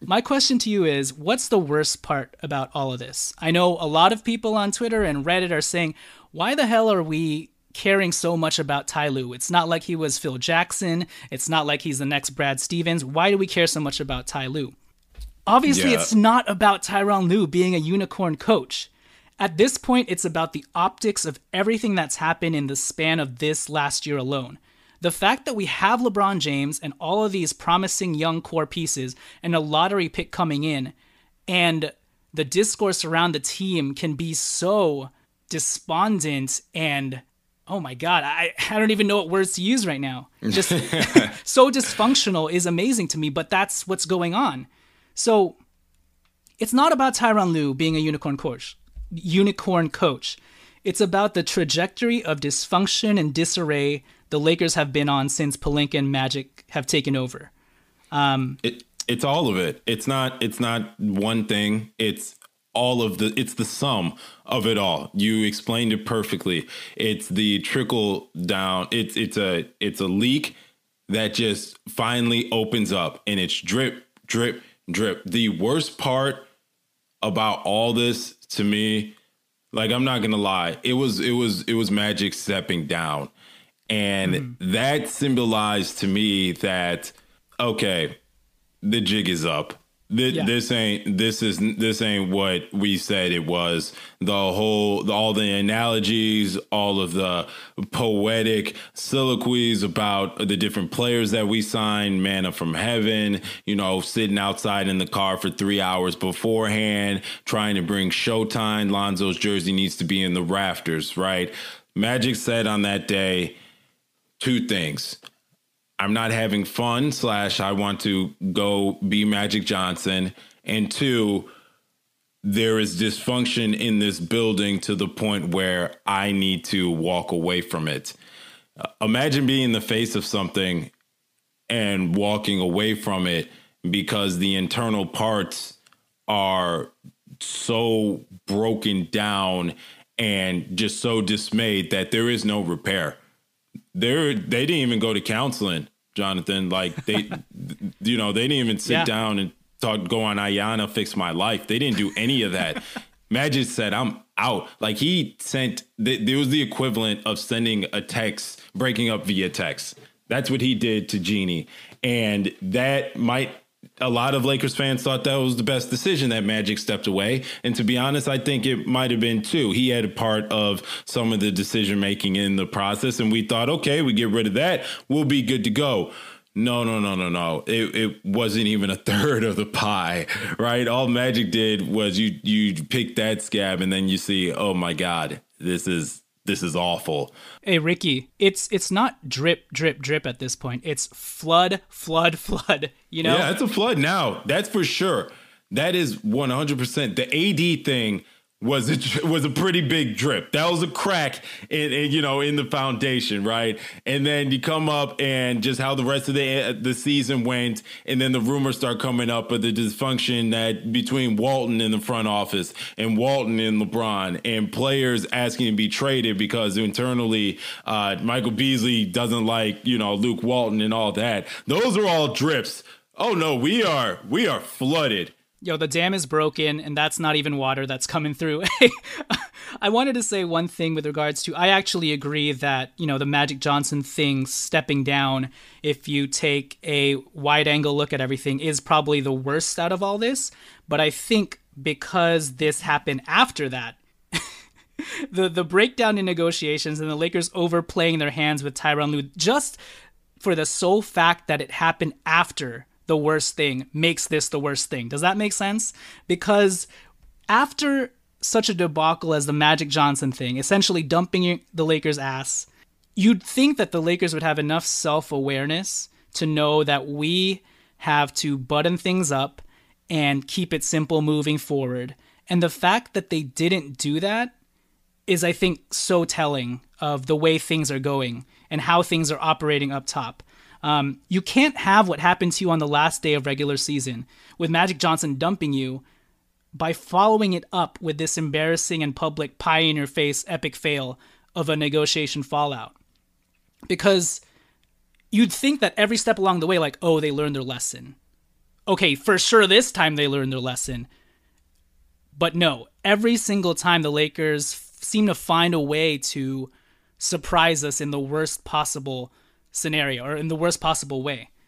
My question to you is what's the worst part about all of this? I know a lot of people on Twitter and Reddit are saying, why the hell are we caring so much about Ty Lue? It's not like he was Phil Jackson. It's not like he's the next Brad Stevens. Why do we care so much about Ty Lue? Obviously, Yeah. it's not about Tyronn Lue being a unicorn coach. At this point, it's about the optics of everything that's happened in the span of this last year alone. The fact that we have LeBron James and all of these promising young core pieces and a lottery pick coming in, and the discourse around the team can be so despondent and oh my god, I, I don't even know what words to use right now. Just so dysfunctional is amazing to me, but that's what's going on. So it's not about Tyronn Lue being a unicorn coach. Unicorn coach. It's about the trajectory of dysfunction and disarray the Lakers have been on since Pelinka and Magic have taken over. Um, it it's all of it. It's not it's not one thing. It's all of the it's the sum of it all. You explained it perfectly. It's the trickle down. It's it's a it's a leak that just finally opens up and it's drip drip drip. The worst part about all this to me like I'm not gonna lie, it was it was it was Magic stepping down, and hmm. that symbolized to me that okay, the jig is up. This, Yeah. this ain't this is this ain't what we said it was. The whole all the analogies, all of the poetic soliloquies about the different players that we signed, manna from heaven, you know, sitting outside in the car for three hours beforehand, trying to bring showtime. Lonzo's jersey needs to be in the rafters, right? Magic said on that day two things. I'm not having fun, slash, I want to go be Magic Johnson. And two, there is dysfunction in this building to the point where I need to walk away from it. Uh, imagine being in the face of something and walking away from it because the internal parts are so broken down and just so dismayed that there is no repair they're they didn't even go to counseling, Jonathan. Like they, you know, they didn't even sit Yeah. down and talk, go on Iyanla, fix my life. They didn't do any of that. Magic said, "I'm out." Like he sent, th- there was the equivalent of sending a text, breaking up via text. That's what he did to Jeanie, and that might. A lot of Lakers fans thought that was the best decision that Magic stepped away. And to be honest, I think it might have been too. He had a part of some of the decision making in the process. And we thought, okay, we get rid of that. We'll be good to go. No, no, no, no, no. It, it wasn't even a third of the pie, right? All Magic did was you you pick that scab and then you see, oh my God, this is this is awful. Hey Ricky, it's it's not drip drip drip at this point. It's flood flood flood. You know? Yeah, it's a flood now. That's for sure. That is 100%. The AD thing was a was a pretty big drip. That was a crack in, in you know in the foundation, right? And then you come up and just how the rest of the the season went, and then the rumors start coming up of the dysfunction that between Walton in the front office and Walton and LeBron, and players asking to be traded because internally uh, Michael Beasley doesn't like you know Luke Walton and all that. Those are all drips. Oh no, we are we are flooded yo, the dam is broken and that's not even water that's coming through. I wanted to say one thing with regards to I actually agree that, you know, the Magic Johnson thing stepping down, if you take a wide angle look at everything, is probably the worst out of all this. But I think because this happened after that, the the breakdown in negotiations and the Lakers overplaying their hands with Tyronn Lue just for the sole fact that it happened after the worst thing makes this the worst thing. Does that make sense? Because after such a debacle as the Magic Johnson thing, essentially dumping the Lakers' ass, you'd think that the Lakers would have enough self awareness to know that we have to button things up and keep it simple moving forward. And the fact that they didn't do that is, I think, so telling of the way things are going and how things are operating up top. Um, you can't have what happened to you on the last day of regular season with Magic Johnson dumping you by following it up with this embarrassing and public pie in your face epic fail of a negotiation fallout. Because you'd think that every step along the way, like, oh, they learned their lesson. Okay, for sure this time they learned their lesson. But no, every single time the Lakers seem to find a way to surprise us in the worst possible scenario or in the worst possible way.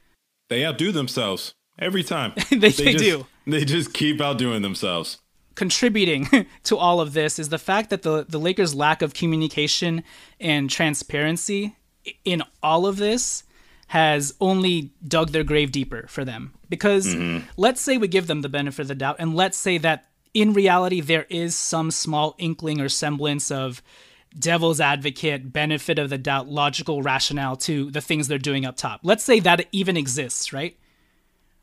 They outdo themselves every time. they, they, they just, do. They just keep outdoing themselves. Contributing to all of this is the fact that the, the Lakers' lack of communication and transparency in all of this has only dug their grave deeper for them. Because mm-hmm. let's say we give them the benefit of the doubt, and let's say that in reality there is some small inkling or semblance of devil's advocate, benefit of the doubt, logical rationale to the things they're doing up top. Let's say that even exists, right?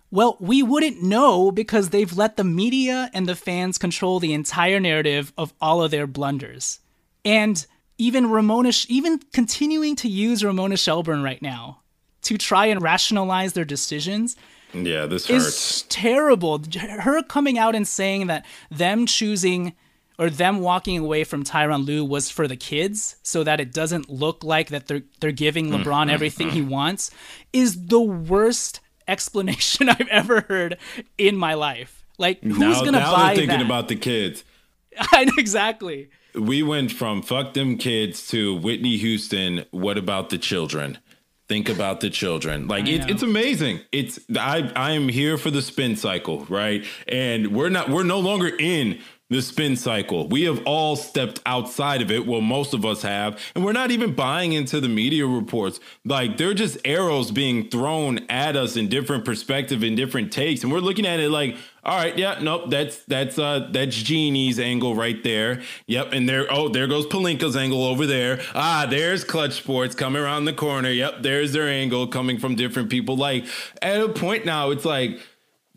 Well, we wouldn't know because they've let the media and the fans control the entire narrative of all of their blunders. And even Ramona, even continuing to use Ramona Shelburne right now to try and rationalize their decisions. Yeah, this hurts. Is terrible. Her coming out and saying that them choosing or them walking away from Tyronn Lue was for the kids so that it doesn't look like that they're they're giving mm, LeBron mm, everything he mm. wants is the worst explanation I've ever heard in my life. Like who's now, gonna now buy they're thinking that? about the kids. I know exactly. We went from fuck them kids to Whitney Houston. What about the children? Think about the children. Like it, it's amazing. It's I I am here for the spin cycle, right? And we're not we're no longer in the spin cycle. We have all stepped outside of it. Well, most of us have. And we're not even buying into the media reports. Like they're just arrows being thrown at us in different perspective and different takes. And we're looking at it like, all right, yeah, nope, that's that's uh that's Jeanie's angle right there. Yep, and there oh, there goes Pelinka's angle over there. Ah, there's Clutch Sports coming around the corner. Yep, there's their angle coming from different people. Like at a point now, it's like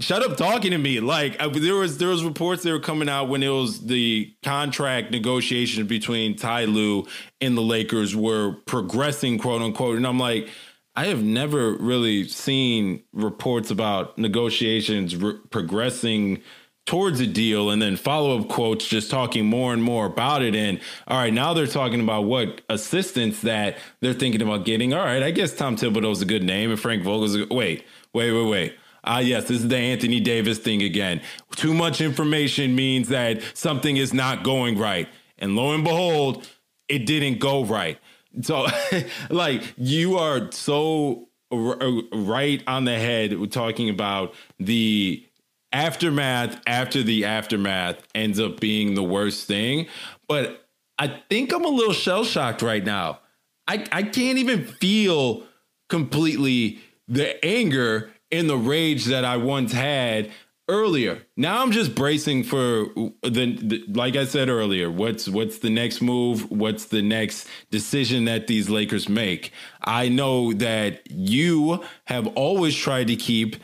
shut up talking to me. Like I, there was there was reports that were coming out when it was the contract negotiations between Ty Lue and the Lakers were progressing quote unquote. And I'm like I have never really seen reports about negotiations re- progressing towards a deal and then follow-up quotes just talking more and more about it. And all right now they're talking about what assistants that they're thinking about getting. All right I guess Tom Thibodeau's a good name and Frank Vogel's a, wait wait wait wait Ah, uh, yes, this is the Anthony Davis thing again. Too much information means that something is not going right. And lo and behold, it didn't go right. So, like, you are so r- right on the head We're talking about the aftermath after the aftermath ends up being the worst thing. But I think I'm a little shell shocked right now. I, I can't even feel completely the anger in the rage that I once had earlier. Now I'm just bracing for the, the, like I said earlier, what's what's the next move? What's the next decision that these Lakers make? I know that you have always tried to keep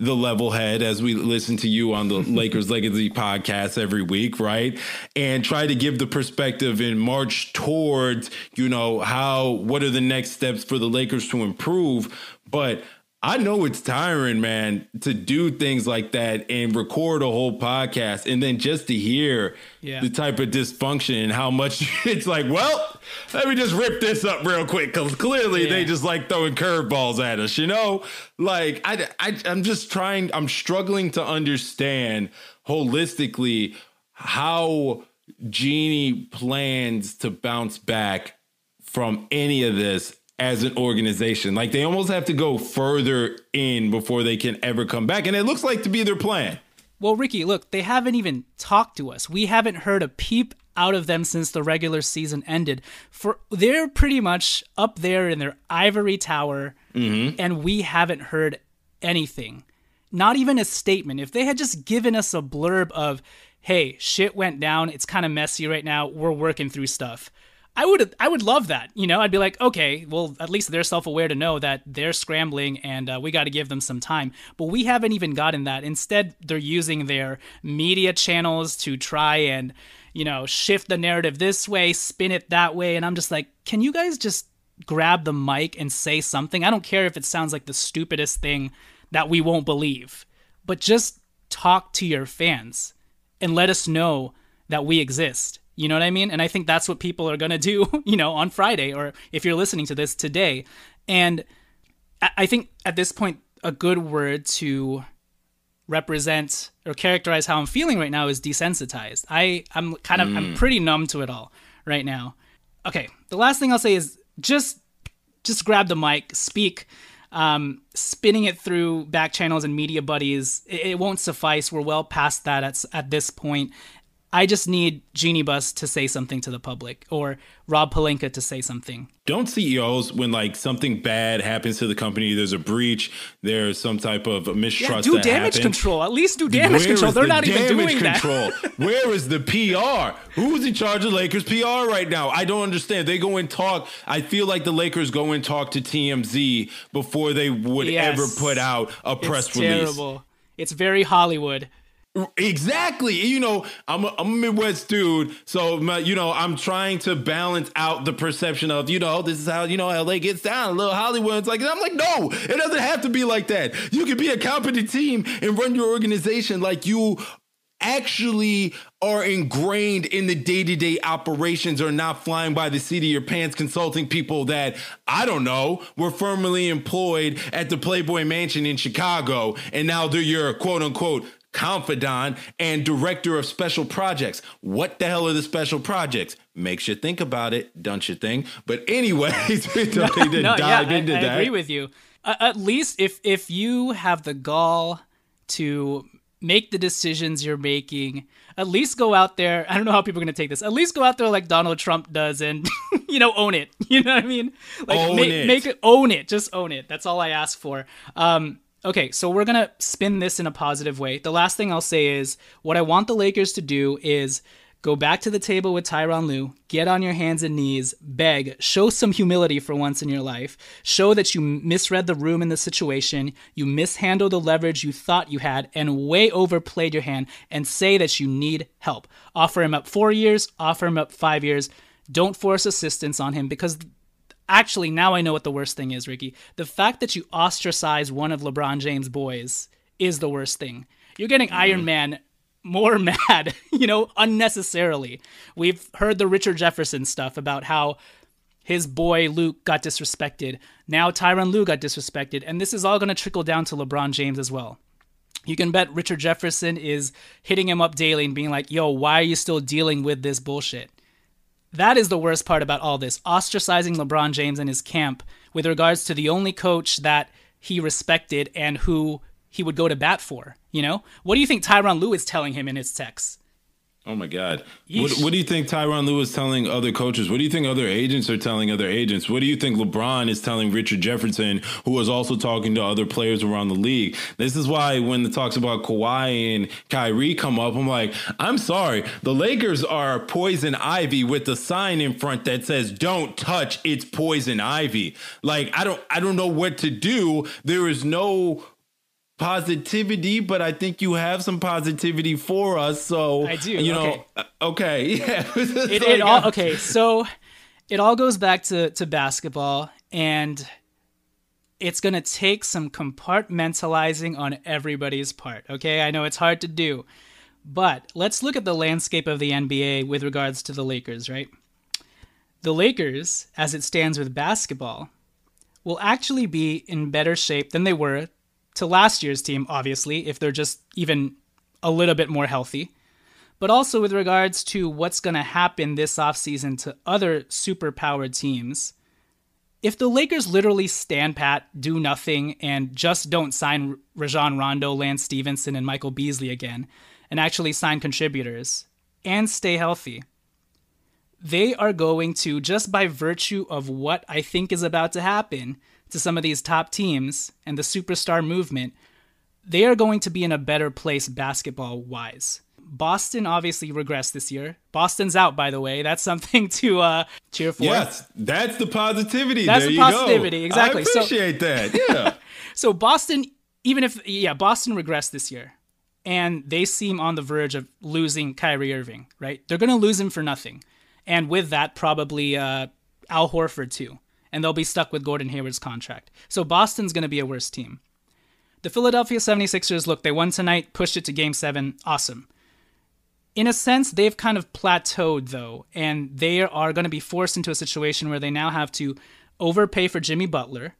the level head as we listen to you on the Lakers Legacy podcast every week, right? And try to give the perspective and march towards, you know, how what are the next steps for the Lakers to improve, but I know it's tiring, man, to do things like that and record a whole podcast and then just to hear yeah. the type of dysfunction and how much it's like, well, let me just rip this up real quick because clearly yeah. they just like throwing curveballs at us, you know? Like, I, I, I'm just trying, I'm struggling to understand holistically how Jeanie plans to bounce back from any of this as an organization. Like they almost have to go further in before they can ever come back. And it looks like to be their plan. Well, Ricky, look, they haven't even talked to us. We haven't heard a peep out of them since the regular season ended. For they're pretty much up there in their ivory tower, mm-hmm. and we haven't heard anything. Not even a statement. If they had just given us a blurb of, "Hey, shit went down. It's kind of messy right now. We're working through stuff." I would I would love that. You know, I'd be like, okay, well, at least they're self aware to know that they're scrambling and uh, we got to give them some time. But we haven't even gotten that. Instead, they're using their media channels to try and you know shift the narrative this way, spin it that way, and I'm just like, can you guys just grab the mic and say something? I don't care if it sounds like the stupidest thing that we won't believe, but just talk to your fans and let us know that we exist you know what I mean? And I think that's what people are going to do, you know, on Friday or if you're listening to this today. And I think at this point, a good word to represent or characterize how I'm feeling right now is desensitized. I, I'm kind of, mm. I'm pretty numb to it all right now. Okay. The last thing I'll say is just, just grab the mic, speak, um, spinning it through back channels and media buddies, it, it, won't suffice. We're well past that at, at this point. I just need Jeanie Buss to say something to the public or Rob Pelinka to say something. Don't CEOs, when like something bad happens to the company, there's a breach, there's some type of mistrust. Yeah, do damage control. At least do damage Where control. They're the not even doing control? that. Where is the PR? Who's in charge of Lakers PR right now? I don't understand. They go and talk. I feel like the Lakers go and talk to TMZ before they would yes. ever put out a press it's release. Terrible. It's very Hollywood. Exactly. You know, I'm a, I'm a Midwest dude, so my, you know, I'm trying to balance out the perception of, you know, this is how you know LA gets down. A little Hollywood. It's like I'm like, no, it doesn't have to be like that. You can be a competent team and run your organization like you actually are ingrained in the day-to-day operations or not flying by the seat of your pants consulting people that I don't know were formerly employed at the Playboy Mansion in Chicago and now they're your quote unquote confidant, and director of special projects. What the hell are the special projects? Makes you think about it, don't you think? But anyways, we don't no, need to no, dive yeah, into I, I that. I agree with you. Uh, at least if if you have the gall to make the decisions you're making, at least go out there. I don't know how people are going to take this. At least go out there like Donald Trump does and, you know, own it. You know what I mean? Like, own ma- it. Make it, own it. Just own it. That's all I ask for. Um, Okay, so we're going to spin this in a positive way. The last thing I'll say is what I want the Lakers to do is go back to the table with Tyronn Lue, get on your hands and knees, beg, show some humility for once in your life, show that you misread the room and the situation, you mishandled the leverage you thought you had, and way overplayed your hand, and say that you need help. Offer him up four years, offer him up five years. Don't force assistance on him because Actually, now I know what the worst thing is, Ricky. The fact that you ostracize one of LeBron James' boys is the worst thing. You're getting mm-hmm. Iron Man more mad, you know, unnecessarily. We've heard the Richard Jefferson stuff about how his boy Luke got disrespected. Now Tyronn Lue got disrespected, and this is all going to trickle down to LeBron James as well. You can bet Richard Jefferson is hitting him up daily and being like, yo, why are you still dealing with this bullshit? That is the worst part about all this ostracizing LeBron James and his camp with regards to the only coach that he respected and who he would go to bat for. You know? What do you think Tyronn Lue is telling him in his texts? Oh my God. What, what, do you think Tyronn Lue is telling other coaches? What do you think other agents are telling other agents? What do you think LeBron is telling Richard Jefferson, who is also talking to other players around the league? This is why when the talks about Kawhi and Kyrie come up, I'm like, I'm sorry. The Lakers are poison ivy with a sign in front that says, don't touch, it's poison ivy. Like, I don't I don't know what to do. There is no positivity, but I think you have some positivity for us. So I do. You know, okay, uh, yeah. it, it all okay. So it all goes back to to basketball, and it's to take some compartmentalizing on everybody's part. Okay, I know it's hard to do, but let's look at the landscape of the NBA with regards to the Lakers, right? The Lakers, as it stands with basketball, will actually be in better shape than they were to last year's team, obviously, if they're just even a little bit more healthy. But also with regards to what's going to happen this offseason to other superpowered teams. If the Lakers literally stand pat, do nothing, and just don't sign Rajon Rondo, Lance Stephenson, and Michael Beasley again, and actually sign contributors and stay healthy, they are going to, just by virtue of what I think is about to happen to some of these top teams and the superstar movement, they are going to be in a better place basketball wise. Boston obviously regressed this year. Boston's out, by the way. That's something to uh, cheer for. Yes, that's the positivity. That's there the positivity. Go. Exactly. I appreciate so, that. Yeah. so Boston, even if yeah, Boston regressed this year, and they seem on the verge of losing Kyrie Irving. Right? They're going to lose him for nothing and with that, probably uh, Al Horford too. And they'll be stuck with Gordon Hayward's contract. So Boston's going to be a worse team. The Philadelphia 76ers, look, they won tonight, pushed it to game seven. Awesome. In a sense, they've kind of plateaued, though, and they are going to be forced into a situation where they now have to overpay for Jimmy Butler.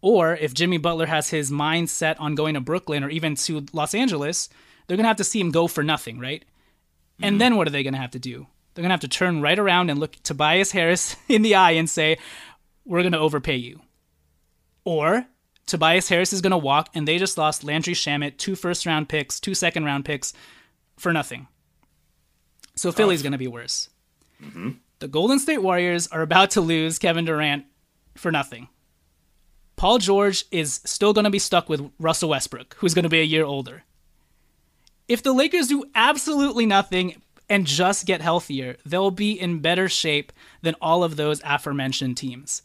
Or if Jimmy Butler has his mind set on going to Brooklyn or even to Los Angeles, they're going to have to see him go for nothing, right? Mm-hmm. And then what are they going to have to do? They're going to have to turn right around and look Tobias Harris in the eye and say, We're going to overpay you. Or Tobias Harris is going to walk and they just lost Landry Shamet, two first round picks, two second round picks for nothing. So Philly's going to be worse. Mm-hmm. The Golden State Warriors are about to lose Kevin Durant for nothing. Paul George is still going to be stuck with Russell Westbrook, who's going to be a year older. If the Lakers do absolutely nothing, and just get healthier, they'll be in better shape than all of those aforementioned teams.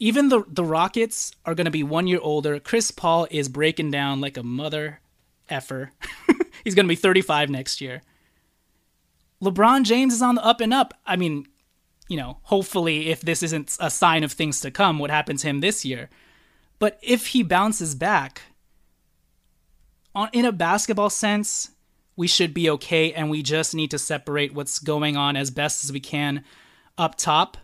Even the the Rockets are going to be one year older. Chris Paul is breaking down like a mother effer. He's going to be 35 next year. LeBron James is on the up and up. I mean, you know, hopefully, if this isn't a sign of things to come, what happened to him this year. But if he bounces back, on, in a basketball sense, we should be okay and we just need to separate what's going on as best as we can up top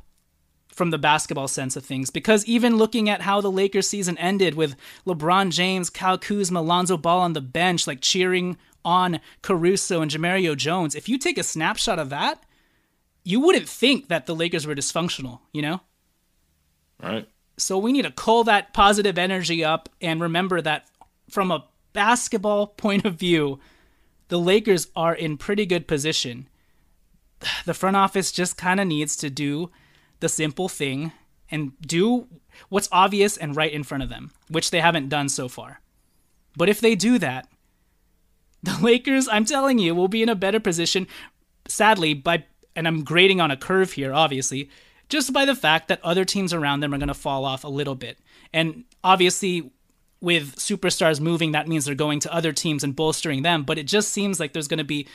from the basketball sense of things. Because even looking at how the Lakers season ended with LeBron James, Kyle Kuzma, Lonzo Ball on the bench, like cheering on Caruso and Jemerrio Jones, if you take a snapshot of that, you wouldn't think that the Lakers were dysfunctional, you know? Right. So we need to call that positive energy up and remember that from a basketball point of view, the Lakers are in pretty good position. The front office just kind of needs to do the simple thing and do what's obvious and right in front of them, which they haven't done so far. But if they do that, the Lakers, I'm telling you, will be in a better position, sadly, by, and I'm grading on a curve here, obviously, just by the fact that other teams around them are going to fall off a little bit. And obviously, with superstars moving, that means they're going to other teams and bolstering them. But it just seems like there's going to be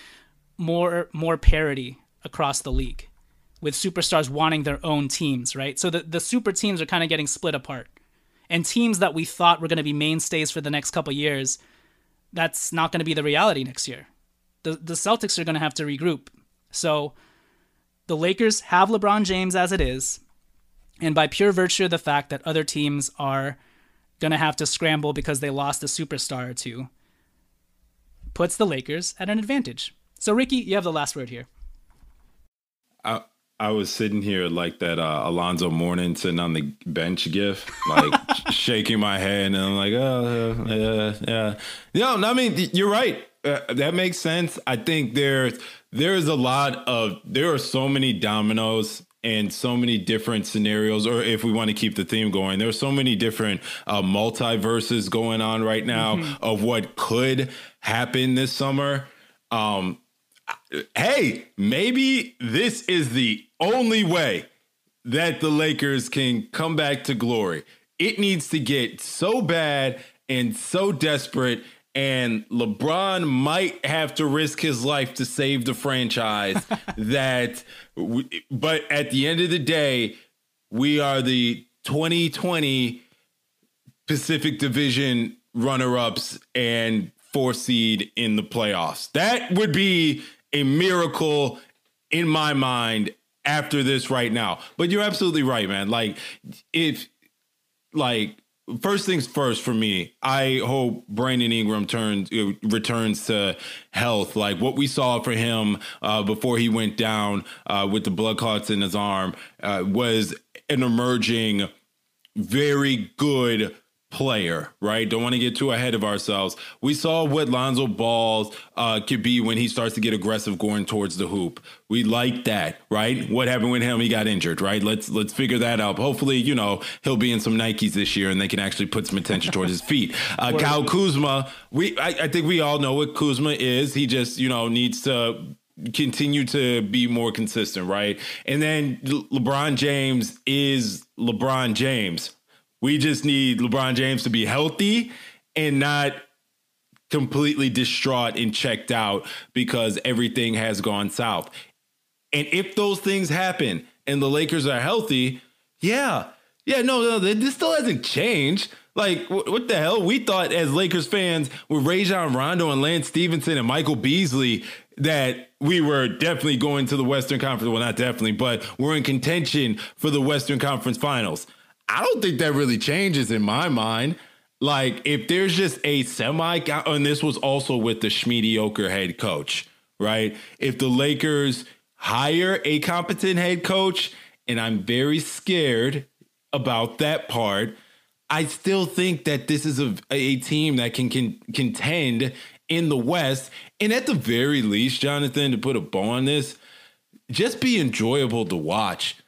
more more parity across the league, with superstars wanting their own teams, right? So the the super teams are kind of getting split apart, and teams that we thought were going to be mainstays for the next couple years, that's not going to be the reality next year. The the Celtics are going to have to regroup. So the Lakers have LeBron James as it is, and by pure virtue of the fact that other teams are going to have to scramble because they lost a superstar or two, puts the Lakers at an advantage. So, Ricky, you have the last word here. I, I was sitting here like that uh, Alonzo Mourning sitting on the bench gif, like shaking my head, and I'm like, oh, uh, yeah, yeah. No, I mean, you're right. Uh, that makes sense. I think there's there's a lot of there are so many dominoes and so many different scenarios or if we want to keep the theme going there's so many different uh, multiverses going on right now mm-hmm. of what could happen this summer um, hey maybe this is the only way that the lakers can come back to glory it needs to get so bad and so desperate and LeBron might have to risk his life to save the franchise. that, we, but at the end of the day, we are the 2020 Pacific Division runner ups and four seed in the playoffs. That would be a miracle in my mind after this right now. But you're absolutely right, man. Like, if, like, first things first for me, I hope Brandon Ingram turns uh, returns to health. Like what we saw for him uh, before he went down uh, with the blood clots in his arm uh, was an emerging, very good player, right? Don't want to get too ahead of ourselves. We saw what Lonzo Balls uh, could be when he starts to get aggressive going towards the hoop. We like that, right? What happened with him? He got injured, right? Let's let's figure that out. Hopefully, you know, he'll be in some Nikes this year and they can actually put some attention towards his feet. Uh, Kyle Kuzma, we I, I think we all know what Kuzma is. He just, you know, needs to continue to be more consistent, right? And then LeBron James is LeBron James we just need LeBron James to be healthy and not completely distraught and checked out because everything has gone south. And if those things happen and the Lakers are healthy, yeah, yeah, no, no, this still hasn't changed. Like, what the hell? We thought as Lakers fans with Rajon Rondo and Lance Stephenson and Michael Beasley that we were definitely going to the Western Conference. Well, not definitely, but we're in contention for the Western Conference Finals. I don't think that really changes in my mind. Like if there's just a semi, and this was also with the mediocre head coach, right? If the Lakers hire a competent head coach, and I'm very scared about that part, I still think that this is a, a team that can, can contend in the West. And at the very least, Jonathan, to put a bow on this, just be enjoyable to watch.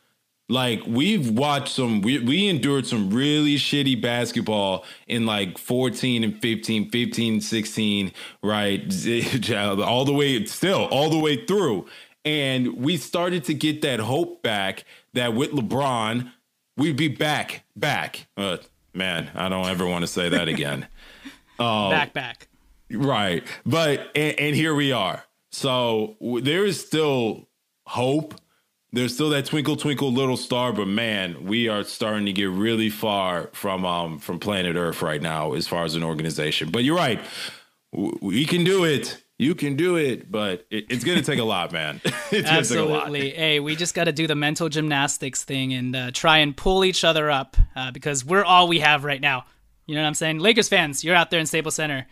Like we've watched some, we, we endured some really shitty basketball in like 14 and 15, 15, 16, right? all the way, still all the way through. And we started to get that hope back that with LeBron, we'd be back, back. Uh, man, I don't ever want to say that again. Um, back, back. Right. But, and, and here we are. So there is still hope there's still that twinkle twinkle little star but man we are starting to get really far from um from planet earth right now as far as an organization. But you're right. We can do it. You can do it but it, it's gonna take a lot man. Absolutely. Hey we just got to do the mental gymnastics thing and uh, try and pull each other up uh, because we're all we have right now. You know what i'm saying? Lakers fans you're out there in staples center.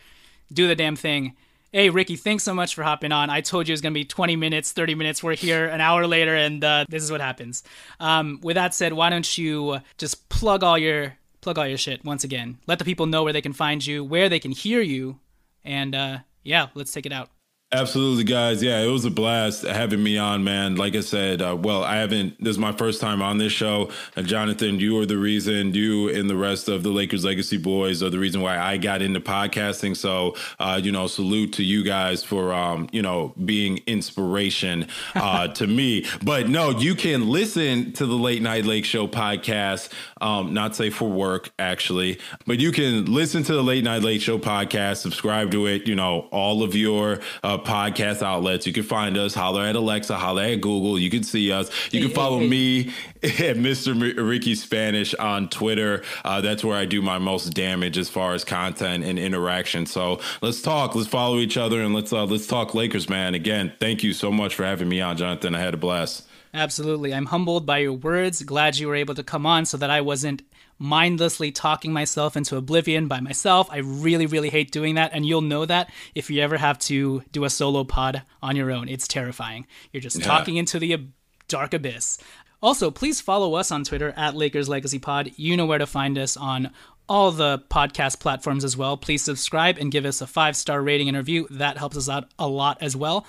Do the damn thing Hey, Ricky, thanks so much for hopping on. I told you it was going to be 20 minutes, 30 minutes. We're here an hour later, and uh, this is what happens. Um, with that said, why don't you just plug all your plug all your shit once again? Let the people know where they can find you, where they can hear you, and uh, yeah, let's take it out. Absolutely, guys. Yeah, it was a blast having me on, man. Like I said, uh, well, I haven't, this is my first time on this show. Uh, Jonathan, you are the reason, you and the rest of the Lakers Legacy boys are the reason why I got into podcasting. So, uh, you know, salute to you guys for, um, you know, being inspiration uh, to me. But no, you can listen to the Late Night Lake Show podcast, um, not say for work, actually, but you can listen to the Late Night Lake Show podcast, subscribe to it, you know, all of your, uh, podcast outlets. You can find us, holler at Alexa, holler at Google. You can see us. You can follow me at Mr. Ricky Spanish on Twitter. Uh, that's where I do my most damage as far as content and interaction. So let's talk. Let's follow each other and let's uh, let's talk Lakers, man. Again, thank you so much for having me on, Jonathan. I had a blast. Absolutely. I'm humbled by your words. Glad you were able to come on so that I wasn't mindlessly talking myself into oblivion by myself. I really, really hate doing that. And you'll know that if you ever have to do a solo pod on your own. It's terrifying. You're just yeah. talking into the dark abyss. Also, please follow us on Twitter at Lakers Legacy Pod. You know where to find us on all the podcast platforms as well. Please subscribe and give us a five star rating and review. That helps us out a lot as well.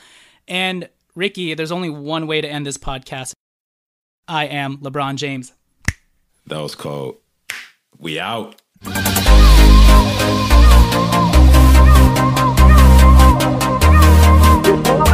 And Ricky, there's only one way to end this podcast. I am LeBron James. That was called We out. Thank